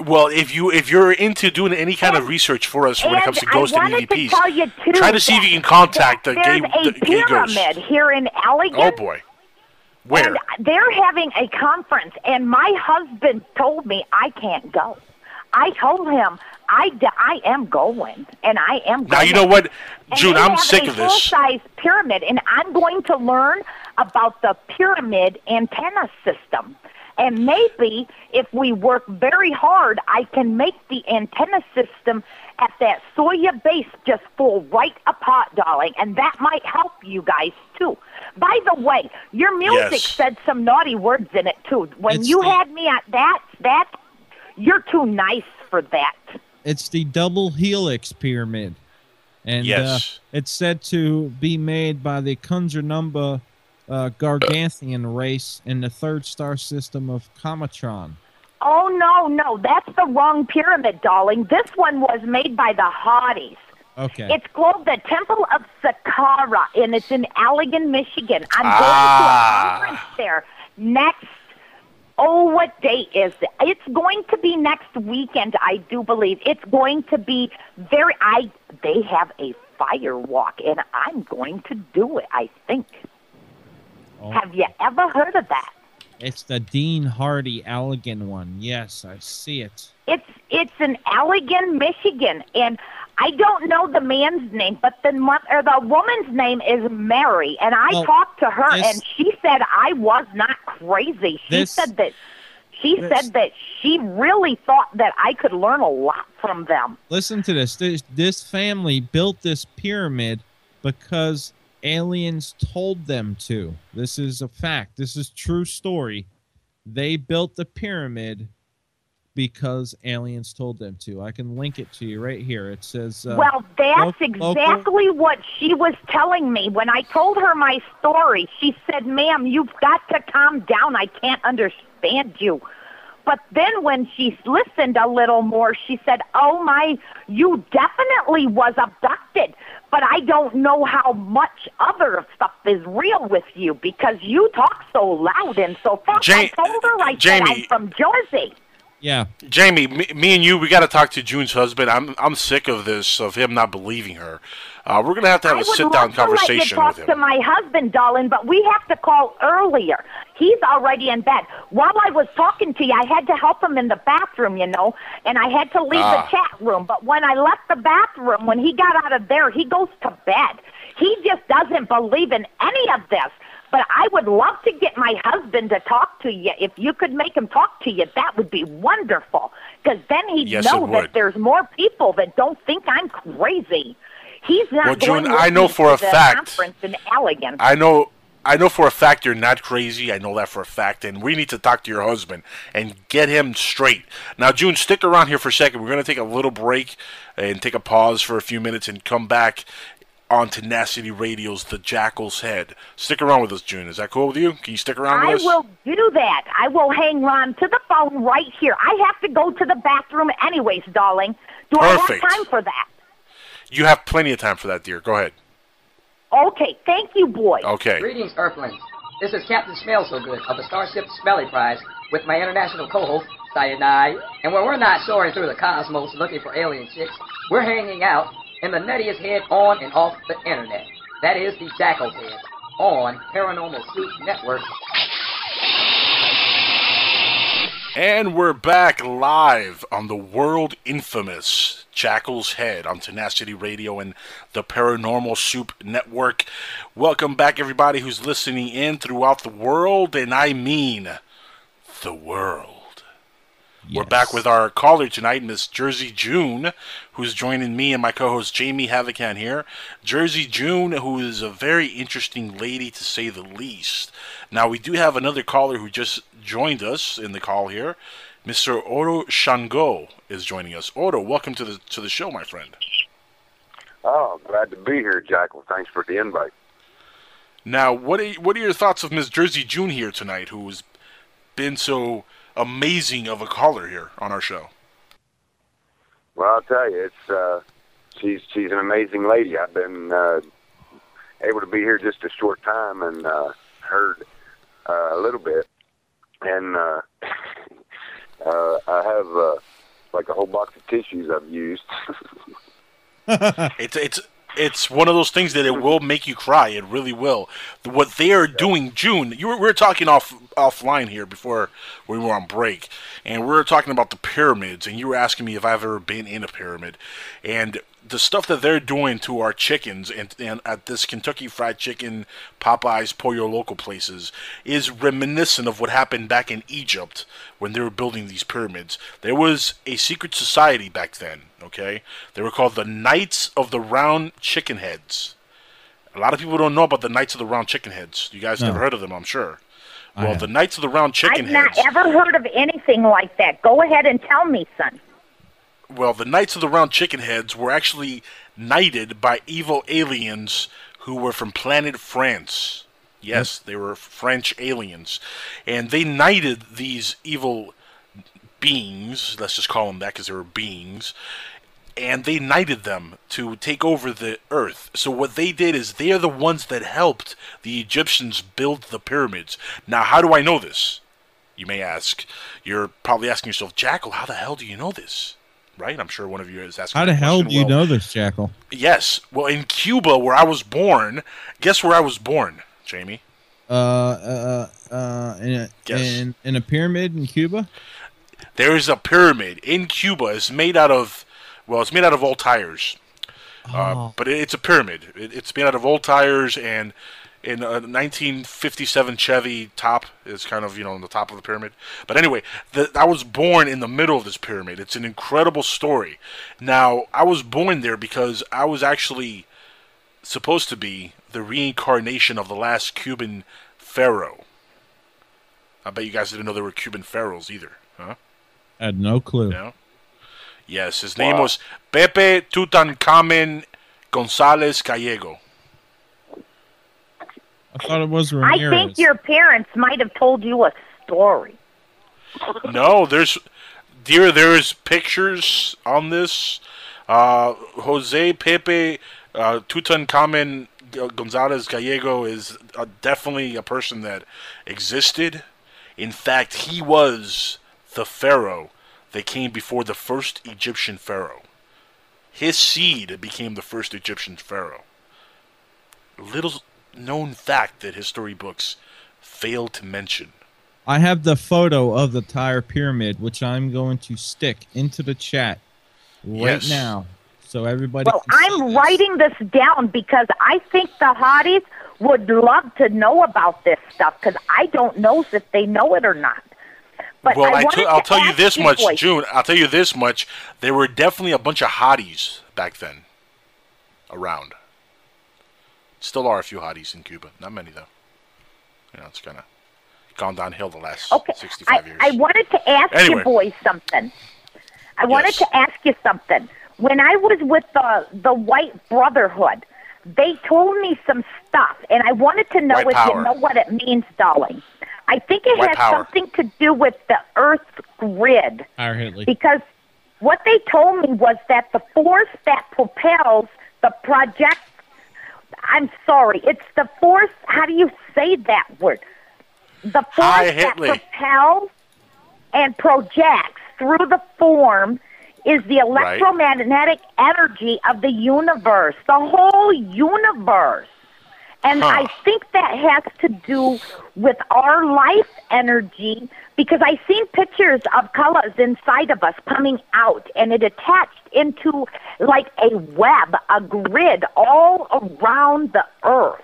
Well, if you if you're into doing any kind of research for us when it comes to And ghosts and to EVPs, you too try to see if you can contact the gay, the gay ghost. pyramid here in Allegan. Oh boy, where? And they're having a conference, and my husband told me I can't go. I told him I, d- I am going, and I am. Going. Now you know what, And June. I'm have sick a of this. Full-size pyramid, and I'm going to learn about the pyramid antenna system. And maybe if we work very hard, I can make the antenna system at that Sawyer base just fall right apart, darling, and that might help you guys too. By the way, your music Yes. said some naughty words in it too. When It's you the- had me at that, that you're too nice for that. It's the double helix pyramid. And Yes. uh, it's said to be made by the Kunzernumba uh, Garganthian race in the third star system of Comatron. Oh no, no, that's the wrong pyramid, darling. This one was made by the Hardys. Okay. It's called the Temple of Saqqara, and it's in Allegan, Michigan. I'm Ah. going to a conference there next. Oh, what date is it? It's going to be next weekend, I do believe. It's going to be very. I they have a fire walk, and I'm going to do it. I think. Oh. Have you ever heard of that? It's the Dean Hardy Allegan one. Yes, I see it. It's it's in Allegan, Michigan, and I don't know the man's name, but the or the woman's name is Mary, and I Well, talked to her, this- and she said I was not crazy. She This- said that she this- said that she really thought that I could learn a lot from them. Listen to this. This, this family built this pyramid because aliens told them to. This is a fact. This is true story. They built the pyramid because aliens told them to. I can link it to you right here. It says. Uh, well, that's lo- local- exactly what she was telling me when I told her my story. She said, "Ma'am, you've got to calm down. I can't understand you." But then when she listened a little more, she said, "Oh my, you definitely was abducted, but I don't know how much other stuff is real with you because you talk so loud and so fast." Ja- I told her I said I'm from Jersey. Yeah. Jamie, me, me and you, we got to talk to June's husband. I'm I'm sick of this, of him not believing her. Uh, we're gonna have to have I a sit down love to let you conversation talk with to my husband, darling, but we have to call earlier. He's already in bed. While I was talking to you, I had to help him in the bathroom, you know, and I had to leave Ah. the chat room. But when I left the bathroom, when he got out of there, he goes to bed. He just doesn't believe in any of this. But I would love to get my husband to talk to you. If you could make him talk to you, that would be wonderful. Because then he'd Yes, know that there's more people that don't think I'm crazy. He's not Well, June, I know for to a fact- conference in Allegan. I know, I know for a fact you're not crazy. I know that for a fact, and we need to talk to your husband and get him straight. Now, June, stick around here for a second. We're gonna take a little break and take a pause for a few minutes and come back on Tenacity Radio's The Jackal's Head. Stick around with us, June. Is that cool with you? Can you stick around I with us? I will do that. I will hang on to the phone right here. I have to go to the bathroom anyways, darling. Do Perfect. I have time for that? You have plenty of time for that, dear. Go ahead. Okay, thank you, boy. Okay. Greetings, Earthlings. This is Captain Smell So Good of the Starship Smelly Prize with my international co-host, Cyanide. And when we're not soaring through the cosmos looking for alien chicks, we're hanging out in the nuttiest head on and off the internet. That is the Jackal Head on Paranormal Sleuth Network. And we're back live on the world infamous Jackal's Head on Tenacity Radio and the Paranormal Soup Network. Welcome back, everybody who's listening in throughout the world, and I mean the world. We're back with our caller tonight, Miss Jersey June, who's joining me and my co-host Jamie Havocan here. Jersey June, who is a very interesting lady to say the least. Now we do have another caller who just joined us in the call here. Mr. Oro Shango is joining us. Oro, welcome to the to the show, my friend. Oh, glad to be here, Jack. Jackal. Thanks for the invite. Now, what are, what are your thoughts of Miss Jersey June here tonight, who's been so amazing of a caller here on our show? Well, I'll tell you, it's uh, she's she's an amazing lady. I've been uh, able to be here just a short time and uh, heard uh, a little bit, and uh, uh, I have uh, like a whole box of tissues I've used. it's it's it's one of those things that it will make you cry. It really will. What they are doing, June. You were, we were talking off offline here before we were on break, and we were talking about the pyramids, and you were asking me if I've ever been in a pyramid, and the stuff that they're doing to our chickens and, and at this Kentucky Fried Chicken, Popeyes, Pollo Loco places is reminiscent of what happened back in Egypt when they were building these pyramids. There was a secret society back then, okay? They were called the Knights of the Round Chicken Heads. A lot of people don't know about the Knights of the Round Chicken Heads. You guys No. never heard of them, I'm sure. I Well, have. the Knights of the Round Chicken I've not Heads. ever heard of anything like that. Go ahead and tell me, son. Well, the Knights of the Round Chicken Heads were actually knighted by evil aliens who were from planet France. Yes, they were French aliens. And they knighted these evil beings, let's just call them that because they were beings, and they knighted them to take over the earth. So what they did is they are the ones that helped the Egyptians build the pyramids. Now, how do I know this? You may ask. You're probably asking yourself, Jackal, how the hell do you know this? Right? I'm sure one of you is asking. How the hell question. do you Well, know this, Jackal? Yes. Well, in Cuba, where I was born, guess where I was born, Jamie? Uh, uh, uh, in a, in, in a pyramid in Cuba? There is a pyramid in Cuba. It's made out of, well, it's made out of old tires. Uh, but it, it's a pyramid. It, it's made out of old tires, and in a 1957 Chevy top is kind of you know on the top of the pyramid. But anyway, the, I was born in the middle of this pyramid. It's an incredible story. Now I was born there because I was actually supposed to be the reincarnation of the last Cuban pharaoh. I bet you guys didn't know there were Cuban pharaohs either, huh? I Had no clue. No. Yes, his name was Pepe Tutankhamen Gonzalez Gallego. I thought it was Ramirez. I think your parents might have told you a story. No, there's dear. There's pictures on this. Uh, Jose Pepe uh, Tutankhamen Gonzalez Gallego is uh, definitely a person that existed. In fact, he was the pharaoh that came before the first Egyptian pharaoh. His seed became the first Egyptian pharaoh. Little known fact that history books fail to mention. I have the photo of the tire pyramid, which I'm going to stick into the chat right Yes. now, so everybody. Well, can I'm this. writing this down because I think the hotties would love to know about this stuff because I don't know if they know it or not. But well, I I t- I'll tell you this much, boys- June. I'll tell you this much. There were definitely a bunch of hotties back then around. Still are a few hotties in Cuba. Not many, though. You know, it's kind of gone downhill the last Okay, 65 I, years. I wanted to ask Anyway. you boys something. I wanted to ask you something. When I was with the the White Brotherhood, they told me some stuff, and I wanted to know White if power. you know what it means, darling. I think it White has power. something to do with the Earth grid. Hire Hitley. Because what they told me was that the force that propels the project I'm sorry, it's the force how do you say that word? The force Hi, that propels and projects through the form is the Right. electromagnetic energy of the universe, the whole universe. And Huh. I think that has to do with our life energy because I seen pictures of colors inside of us coming out and it attached into like a web, a grid all around the earth.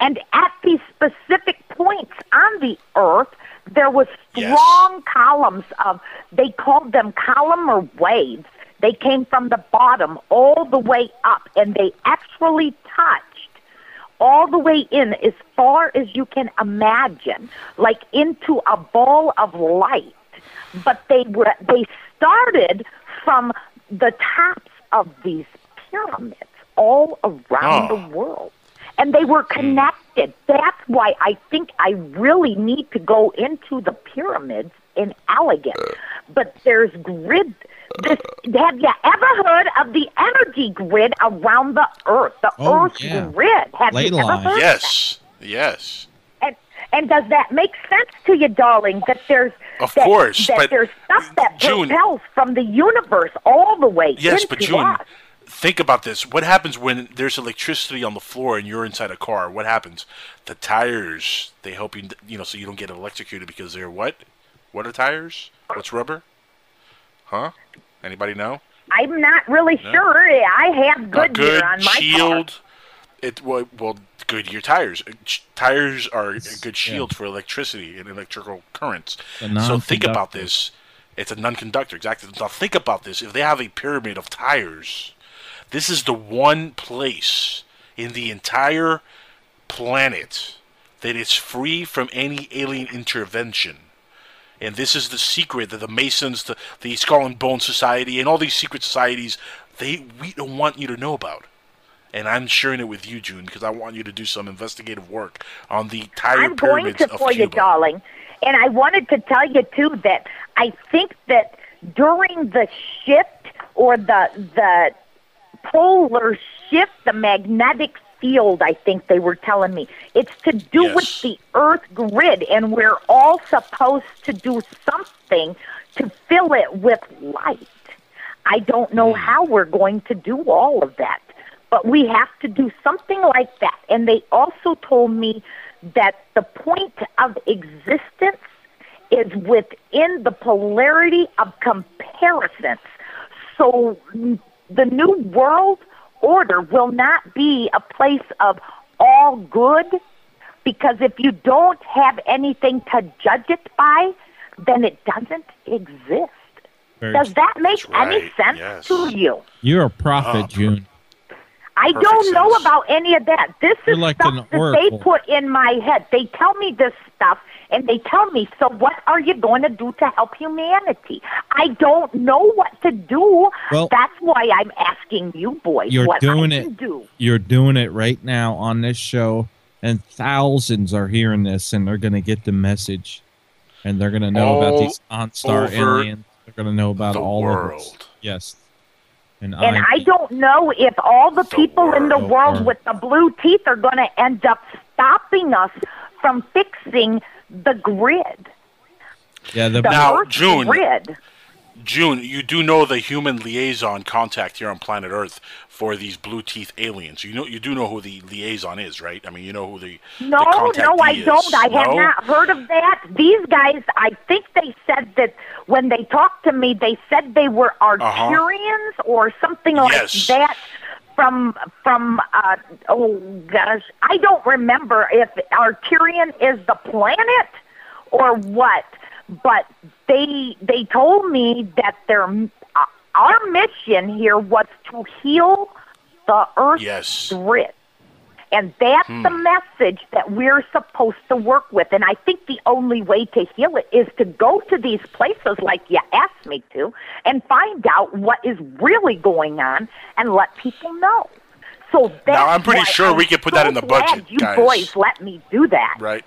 And at these specific points on the earth, there was Yes. strong columns of, they called them columnar waves. They came from the bottom all the way up, and they actually touched all the way in as far as you can imagine, like into a ball of light. But they were they started from the tops of these pyramids all around Oh. the ah. world. And they were hmm. connected. That's why I think I really need to go into the pyramids in Allegan. But there's grid. This, have you ever heard of the energy grid around the Earth? The Oh, Earth yeah. grid. Have Ley you ever line. heard? yes. Yes. And and does that make sense to you, darling? That there's Of that, course, that but there's stuff that June- propels from the universe all the way Yes, into but June, us. think about this. What happens when there's electricity on the floor and you're inside a car? What happens? The tires, they help you, you know, so you don't get electrocuted because they're what? What are tires? What's rubber? Huh? Anybody know? I'm not really No. sure. I have Not Goodyear good on my car. shield. It well, well, Goodyear tires. Uh, Tires are a good shield for electricity and electrical currents. So think about this. It's a non-conductor, exactly. Now think about this. If they have a pyramid of tires, this is the one place in the entire planet that is free from any alien intervention. And this is the secret that the Masons, the, the Skull and Bone Society, and all these secret societies, they we don't want you to know about. And I'm sharing it with you, June, because I want you to do some investigative work on the tire I'm going to of for you, darling. And I wanted to tell you too that I think that during the shift or the the polar shift, the magnetic field, I think they were telling me, it's to do with the Earth grid, and we're all supposed to do something to fill it with light. I don't know Hmm. how we're going to do all of that, but we have to do something like that. And they also told me that the point of existence is within the polarity of comparisons. So the new world order will not be a place of all good because if you don't have anything to judge it by, then it doesn't exist. Very Does that make right, any sense yes. to you? You're a prophet, Oh. June. I don't know about any of that. This You're is like stuff an that they put in my head. They tell me this stuff, and they tell me, so what are you going to do to help humanity? I don't know what to do. Well- That's why I'm asking you boys You're what doing I it. do. You're doing it right now on this show, and thousands are hearing this, and they're gonna get the message, and they're gonna know about these OnStar over aliens. They're gonna know about the all of this. world. Yes. And, And I'm- I don't know if all the people in the world. world with the blue teeth are going to end up stopping us from fixing the grid. yeah, the, The Now, Earth June. grid. June, you do know the human liaison contact here on planet Earth for these blue teeth aliens. You know, you do know who the liaison is, right? I mean, you know who the No, the no, I is. don't. I have No? not heard of that. These guys, I think they said that when they talked to me, they said they were Arcturians or something like Uh-huh. Yes. that. From from uh, oh gosh, I don't remember if Arcturian is the planet or what, but they they told me that their uh, our mission here was to heal the Earth Yes. grid. And that's hmm. the message that we're supposed to work with. And I think the only way to heal it is to go to these places like you asked me to and find out what is really going on and let people know. So that's Now, I'm pretty sure I'm we can put so that in the budget, You guys. boys let me do that. Right.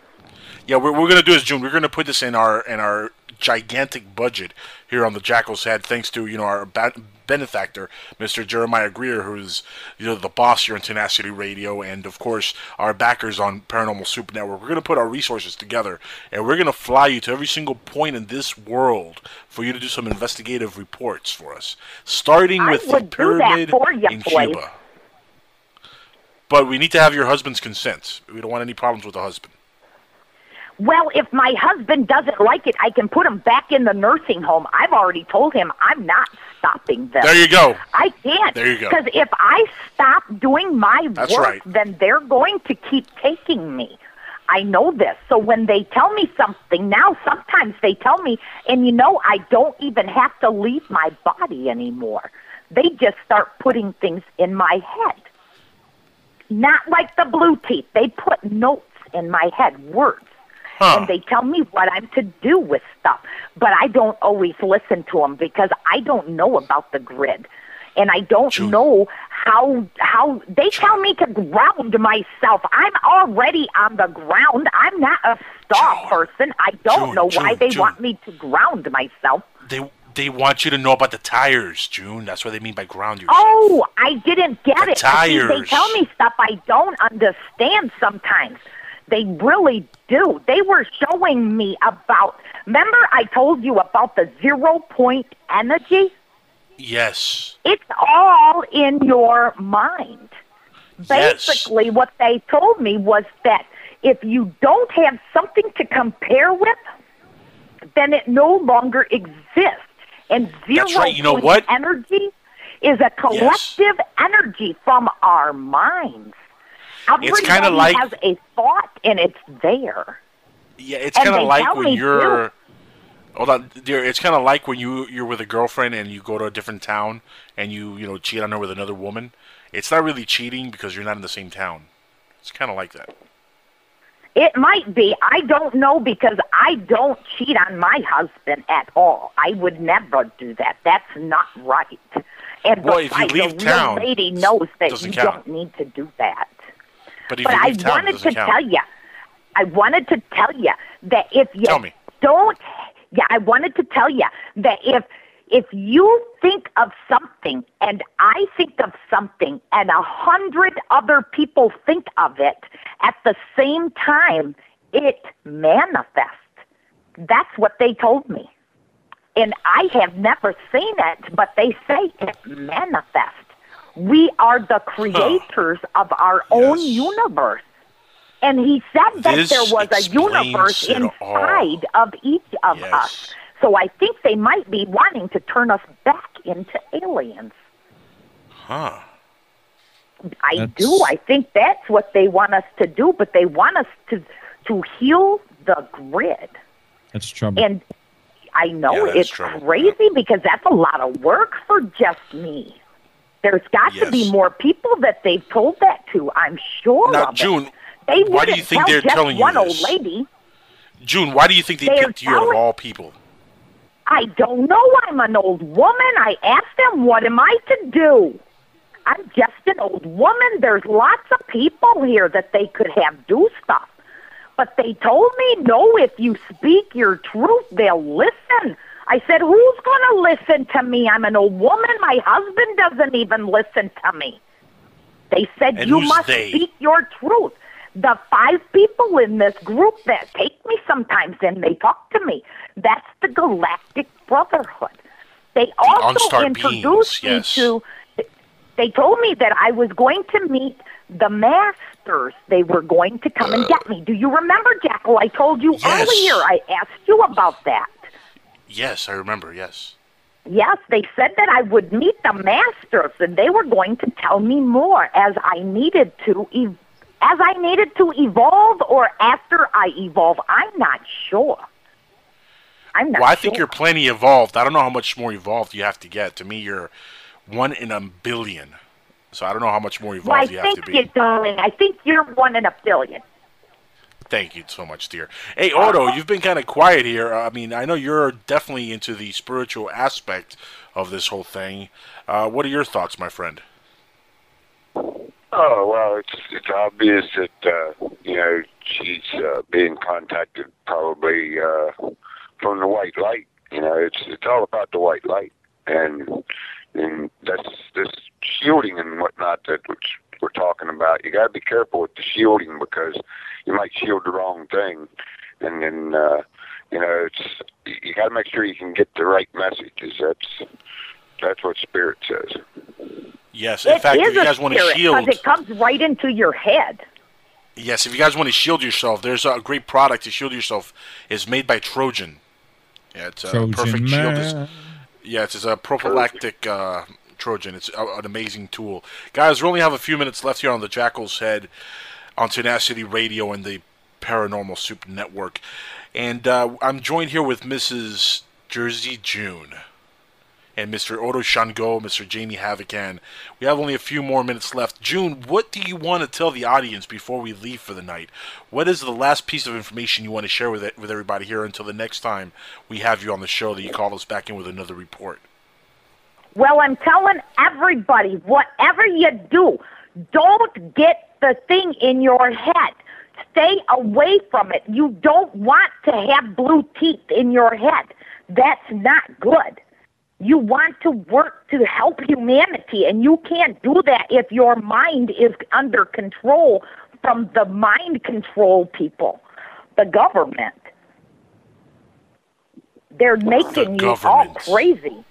Yeah, what we're gonna do is June. We're gonna put this in our in our gigantic budget here on the Jackal's Head, thanks to you know our benefactor, Mr. Jeremiah Greer, who's you know the boss here on Tenacity Radio, and of course our backers on Paranormal Super Network. We're gonna put our resources together, and we're gonna fly you to every single point in this world for you to do some investigative reports for us, starting I with the would do that pyramid ya, in boys. Cuba. But we need to have your husband's consent. We don't want any problems with the husband. Well, if my husband doesn't like it, I can put him back in the nursing home. I've already told him I'm not stopping them. There you go. I can't. There you go. Because if I stop doing my That's work, right. then they're going to keep taking me. I know this. So when they tell me something, now sometimes they tell me, and you know, I don't even have to leave my body anymore. They just start putting things in my head. Not like the blue teeth. They put notes in my head, words. Huh. And they tell me what I'm to do with stuff. But I don't always listen to them because I don't know about the grid. And I don't June. know how how they tell me to ground myself. I'm already on the ground. I'm not a star June. person. I don't June, know why they want me to ground myself. They they want you to know about the tires, June. That's what they mean by ground yourself. Oh, I didn't get The it. See, they tell me stuff I don't understand sometimes. They really do. They were showing me about. Remember, I told you about the zero point energy? Yes. It's all in your mind. Yes. Basically, what they told me was that if you don't have something to compare with, then it no longer exists. And zero That's right. You know point what? energy is a collective energy from our minds. It's kinda like- has a thought, and it's there. Yeah, it's kind of like when you're. Hold on, dear. It's kind of like when you you're with a girlfriend and you go to a different town and you you know cheat on her with another woman. It's not really cheating because you're not in the same town. It's kind of like that. It might be. I don't know because I don't cheat on my husband at all. I would never do that. That's not right. And Well, if you leave town, lady knows that you count. don't need to do that. But but I town, wanted to count. tell you, I wanted to tell you that if you Tell me. don't, yeah, I wanted to tell you that if if you think of something and I think of something and a hundred other people think of it at the same time, it manifests. That's what they told me. And I have never seen it, but they say it manifests. We are the creators oh. of our own universe. And he said that This there was a universe it inside of each of Yes. us. So I think they might be wanting to turn us back into aliens. Huh. I That's- do. I think that's what they want us to do, but they want us to to heal the grid. That's trouble. And I know Yeah, it's trouble. crazy because that's a lot of work for just me. There's got to be more people that they've told that to. I'm sure Now, June. They why do wouldn't you think tell they're telling you one this? old lady. June, why do you think they They're picked you out of all people? I don't know. I'm an old woman. I asked them, what am I to do? I'm just an old woman. There's lots of people here that they could have do stuff. But they told me, no, if you speak your truth, they'll listen. I said, who's going to listen to me? I'm an old woman. My husband doesn't even listen to me. They said, And you must they? speak your truth. The five people in this group that take me sometimes and they talk to me, that's the Galactic Brotherhood. They also Unstar introduced beings, yes. me to, they told me that I was going to meet the masters. They were going to come and uh. get me. Do you remember, Jackal? I told you Yes. earlier. I asked you about that. Yes, I remember. Yes. Yes, they said that I would meet the masters, and they were going to tell me more as I needed to, ev- as I needed to evolve, or after I evolve. I'm not sure. I'm not Well, I sure. think you're plenty evolved. I don't know how much more evolved you have to get. To me, you're one in a billion. So I don't know how much more evolved Well, you have to think be. you, darling. I think you're one in a billion. Thank you so much, dear. Hey, Otto, you've been kind of quiet here. I mean, I know you're definitely into the spiritual aspect of this whole thing. Uh, what are your thoughts, my friend? Oh well, it's it's obvious that uh, you know she's uh, being contacted probably uh, from the white light. You know, it's it's all about the white light, and and that's this shielding and whatnot that which we're talking about. You got to be careful with the shielding because you might shield the wrong thing, and then uh, you know it's you got to make sure you can get the right messages. That's that's what spirit says. Yes, in It fact, if you guys want to shield, shield, 'cause it comes right into your head. yes, if you guys want to shield yourself, there's a great product to shield yourself. It's made by Trojan. Yeah, it's a Trojan perfect shield. It's- Yeah, it's, it's a prophylactic uh, Trojan. It's an amazing tool. Guys, we only have a few minutes left here on the Jackal's Head on Tenacity Radio and the Paranormal Soup Network. And uh, I'm joined here with Mrs. Jersey June and Mr. Odo Shango, Mr. Jamie Havocan. We have only a few more minutes left. June, what do you want to tell the audience before we leave for the night? What is the last piece of information you want to share with it, with everybody here until the next time we have you on the show that you call us back in with another report? Well, I'm telling everybody, whatever you do, don't get the thing in your head. Stay away from it. You don't want to have blue teeth in your head. That's not good. You want to work to help humanity, and you can't do that if your mind is under control from the mind control people, the government. They're making you all crazy.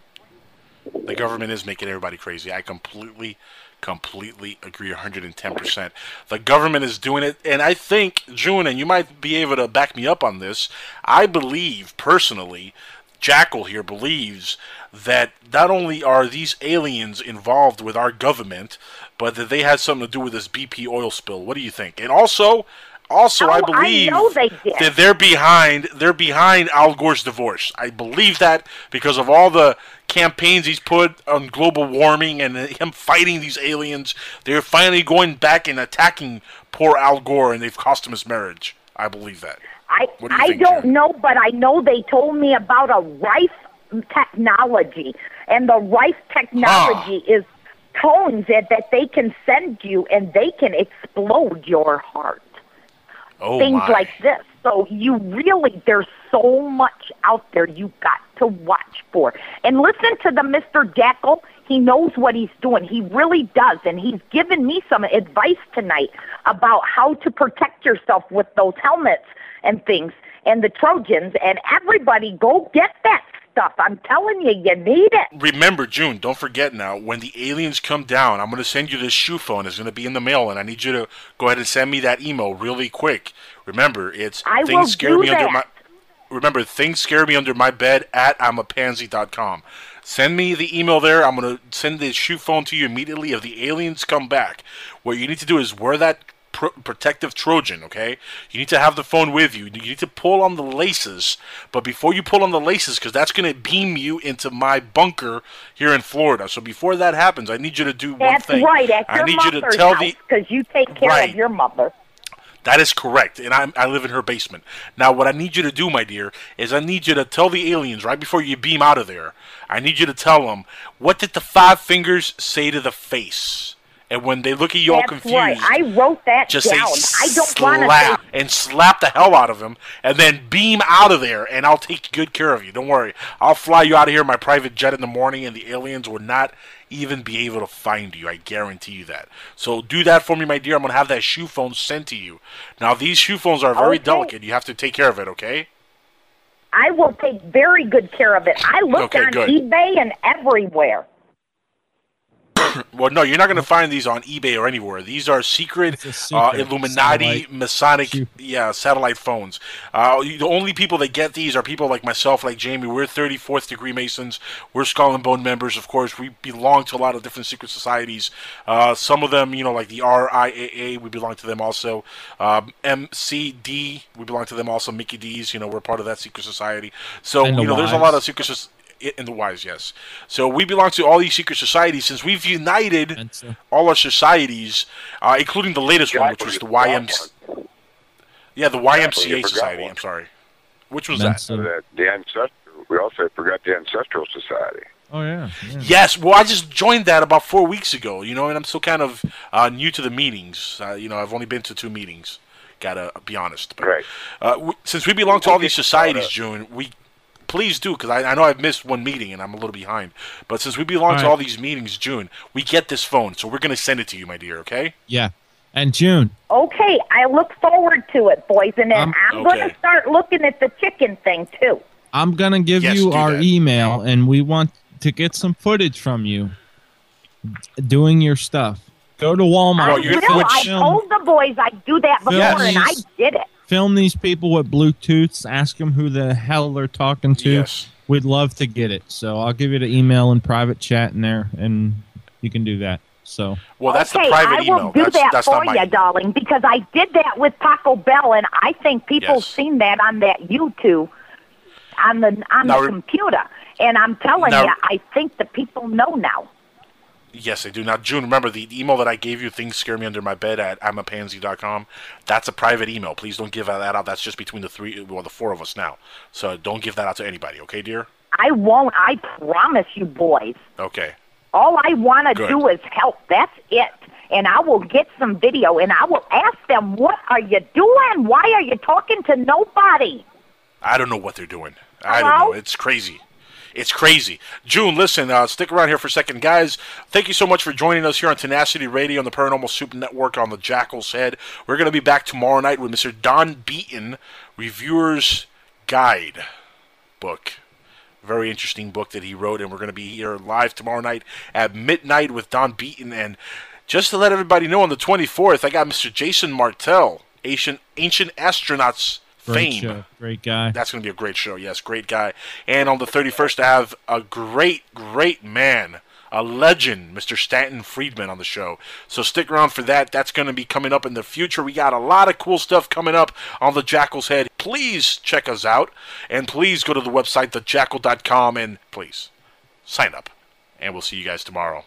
The government is making everybody crazy. I completely, completely agree 110%. The government is doing it, and I think, June, and you might be able to back me up on this, I believe, personally, Jackal here believes that not only are these aliens involved with our government, but that they had something to do with this BP oil spill. What do you think? And also, also, I Oh, I believe they that they're behind they're behind Al Gore's divorce. I believe that because of all the campaigns he's put on global warming and him fighting these aliens, they're finally going back and attacking poor Al Gore, and they've cost him his marriage. I believe that. I do I think, don't June? know, but I know they told me about a rife technology, and the rife technology is tones that, that they can send you, and they can explode your heart. Oh Things my! like this. So you really, there's so much out there you got to watch for. And listen to the Mr. Jackal. He knows what he's doing. He really does. And he's given me some advice tonight about how to protect yourself with those helmets and things and the Trojans. And everybody go get that stuff. I'm telling you, you need it. Remember, June. Don't forget now. When the aliens come down, I'm going to send you this shoe phone. It's going to be in the mail, and I need you to go ahead and send me that email really quick. Remember, it's I things scare me under my. Remember, things scare me under my bed at imapansy.com. Send me the email there. I'm going to send the shoe phone to you immediately. If the aliens come back, what you need to do is wear that pro- protective Trojan, okay? You need to have the phone with you. You need to pull on the laces. But before you pull on the laces, because that's going to beam you into my bunker here in Florida. So before that happens, I need you to do one thing. That's right. At I your need you to tell house, the because you take care Right. of your mother. That is correct, and I, I live in her basement. Now, what I need you to do, my dear, is I need you to tell the aliens right before you beam out of there. I need you to tell them what did the five fingers say to the face, and when they look at you all confused, right. I wrote that just down. say I don't want to say slap and slap the hell out of him, and then beam out of there, and I'll take good care of you. Don't worry. I'll fly you out of here in my private jet in the morning, and the aliens will not even be able to find you. I guarantee you that. So do that for me, my dear. I'm gonna have that shoe phone sent to you. Now these shoe phones are very Okay. delicate. You have to take care of it, okay? I will take very good care of it. I looked Okay, on good. eBay and everywhere. Well, no, you're not going to find these on eBay or anywhere. These are secret, uh, Illuminati, satellite Masonic, yeah, satellite phones. Uh, the only people that get these are people like myself, like Jamie. We're 34th degree Masons. We're Skull and Bone members, of course. We belong to a lot of different secret societies. Uh, some of them, you know, like the RIAA, we belong to them also. Um, MCD, we belong to them also. Mickey D's, you know, we're part of that secret society. So, you know, there's a lot of secret societies. In the wise, yes. So we belong to all these secret societies since we've united all our societies, uh, including the latest one, which was the YMC. Yeah, the YMCA forgot Society. one. I'm sorry. Which was that? Mensa. The, the ancestral. We also forgot the ancestral society. Oh yeah. yeah. Yes, well, I just joined that about four weeks ago, you know, and I'm still kind of uh, new to the meetings. Uh, you know, I've only been to two meetings. Gotta be honest. But, Right. uh, w- since we belong to all these societies, June, we please do because I, I know I've missed one meeting and I'm a little behind. But since we belong All to right. all these meetings, June, we get this phone, so we're gonna send it to you, my dear. Okay? Yeah. And June, Okay, I look forward to it, boys, and then Um, I'm going to start looking at the chicken thing too. I'm gonna give Yes, you our that. email, and we want to get some footage from you doing your stuff. Go to Walmart. I you're- will. which- I told the boys I'd do that before, Yes. and I did it. Film these people with Bluetooths. Ask them who the hell they're talking to. Yes. We'd love to get it. So I'll give you the email and private chat in there, and you can do that. So Well, that's okay, the private I will email. do that's that that's for you, email. darling, because I did that with Taco Bell, and I think people Yes. seen that on that YouTube, on the on Now the computer. And I'm telling Now- you, I think the people know now. Yes, I do. Now, June, remember the email that I gave you, things scare me under my bed at imapansy.com. That's a private email. Please don't give that out. That's just between the three, well, the four of us now. So don't give that out to anybody, okay, dear? I won't. I promise you, boys. Okay. All I want to do is help. That's it. And I will get some video, and I will ask them, "What are you doing? Why are you talking to nobody?" I don't know what they're doing. I don't know. It's crazy. It's crazy. June, listen, uh, stick around here for a second. Guys, thank you so much for joining us here on Tenacity Radio on the Paranormal Soup Network on the Jackal's Head. We're going to be back tomorrow night with Mr. Don Beaton, Reviewer's Guide book. Very interesting book that he wrote, and we're going to be here live tomorrow night at midnight with Don Beaton. And just to let everybody know, on the 24th, I got Mr. Jason Martell, Ancient, Ancient Astronauts great fame. show, great guy. That's going to be a great show. Yes, great guy. And on the 31st, I have a great, great man, a legend, Mr. Stanton Friedman on the show. So stick around for that. That's going to be coming up in the future. We got a lot of cool stuff coming up on the Jackal's Head. Please check us out. And please go to the website, thejackal.com, and please sign up. And we'll see you guys tomorrow.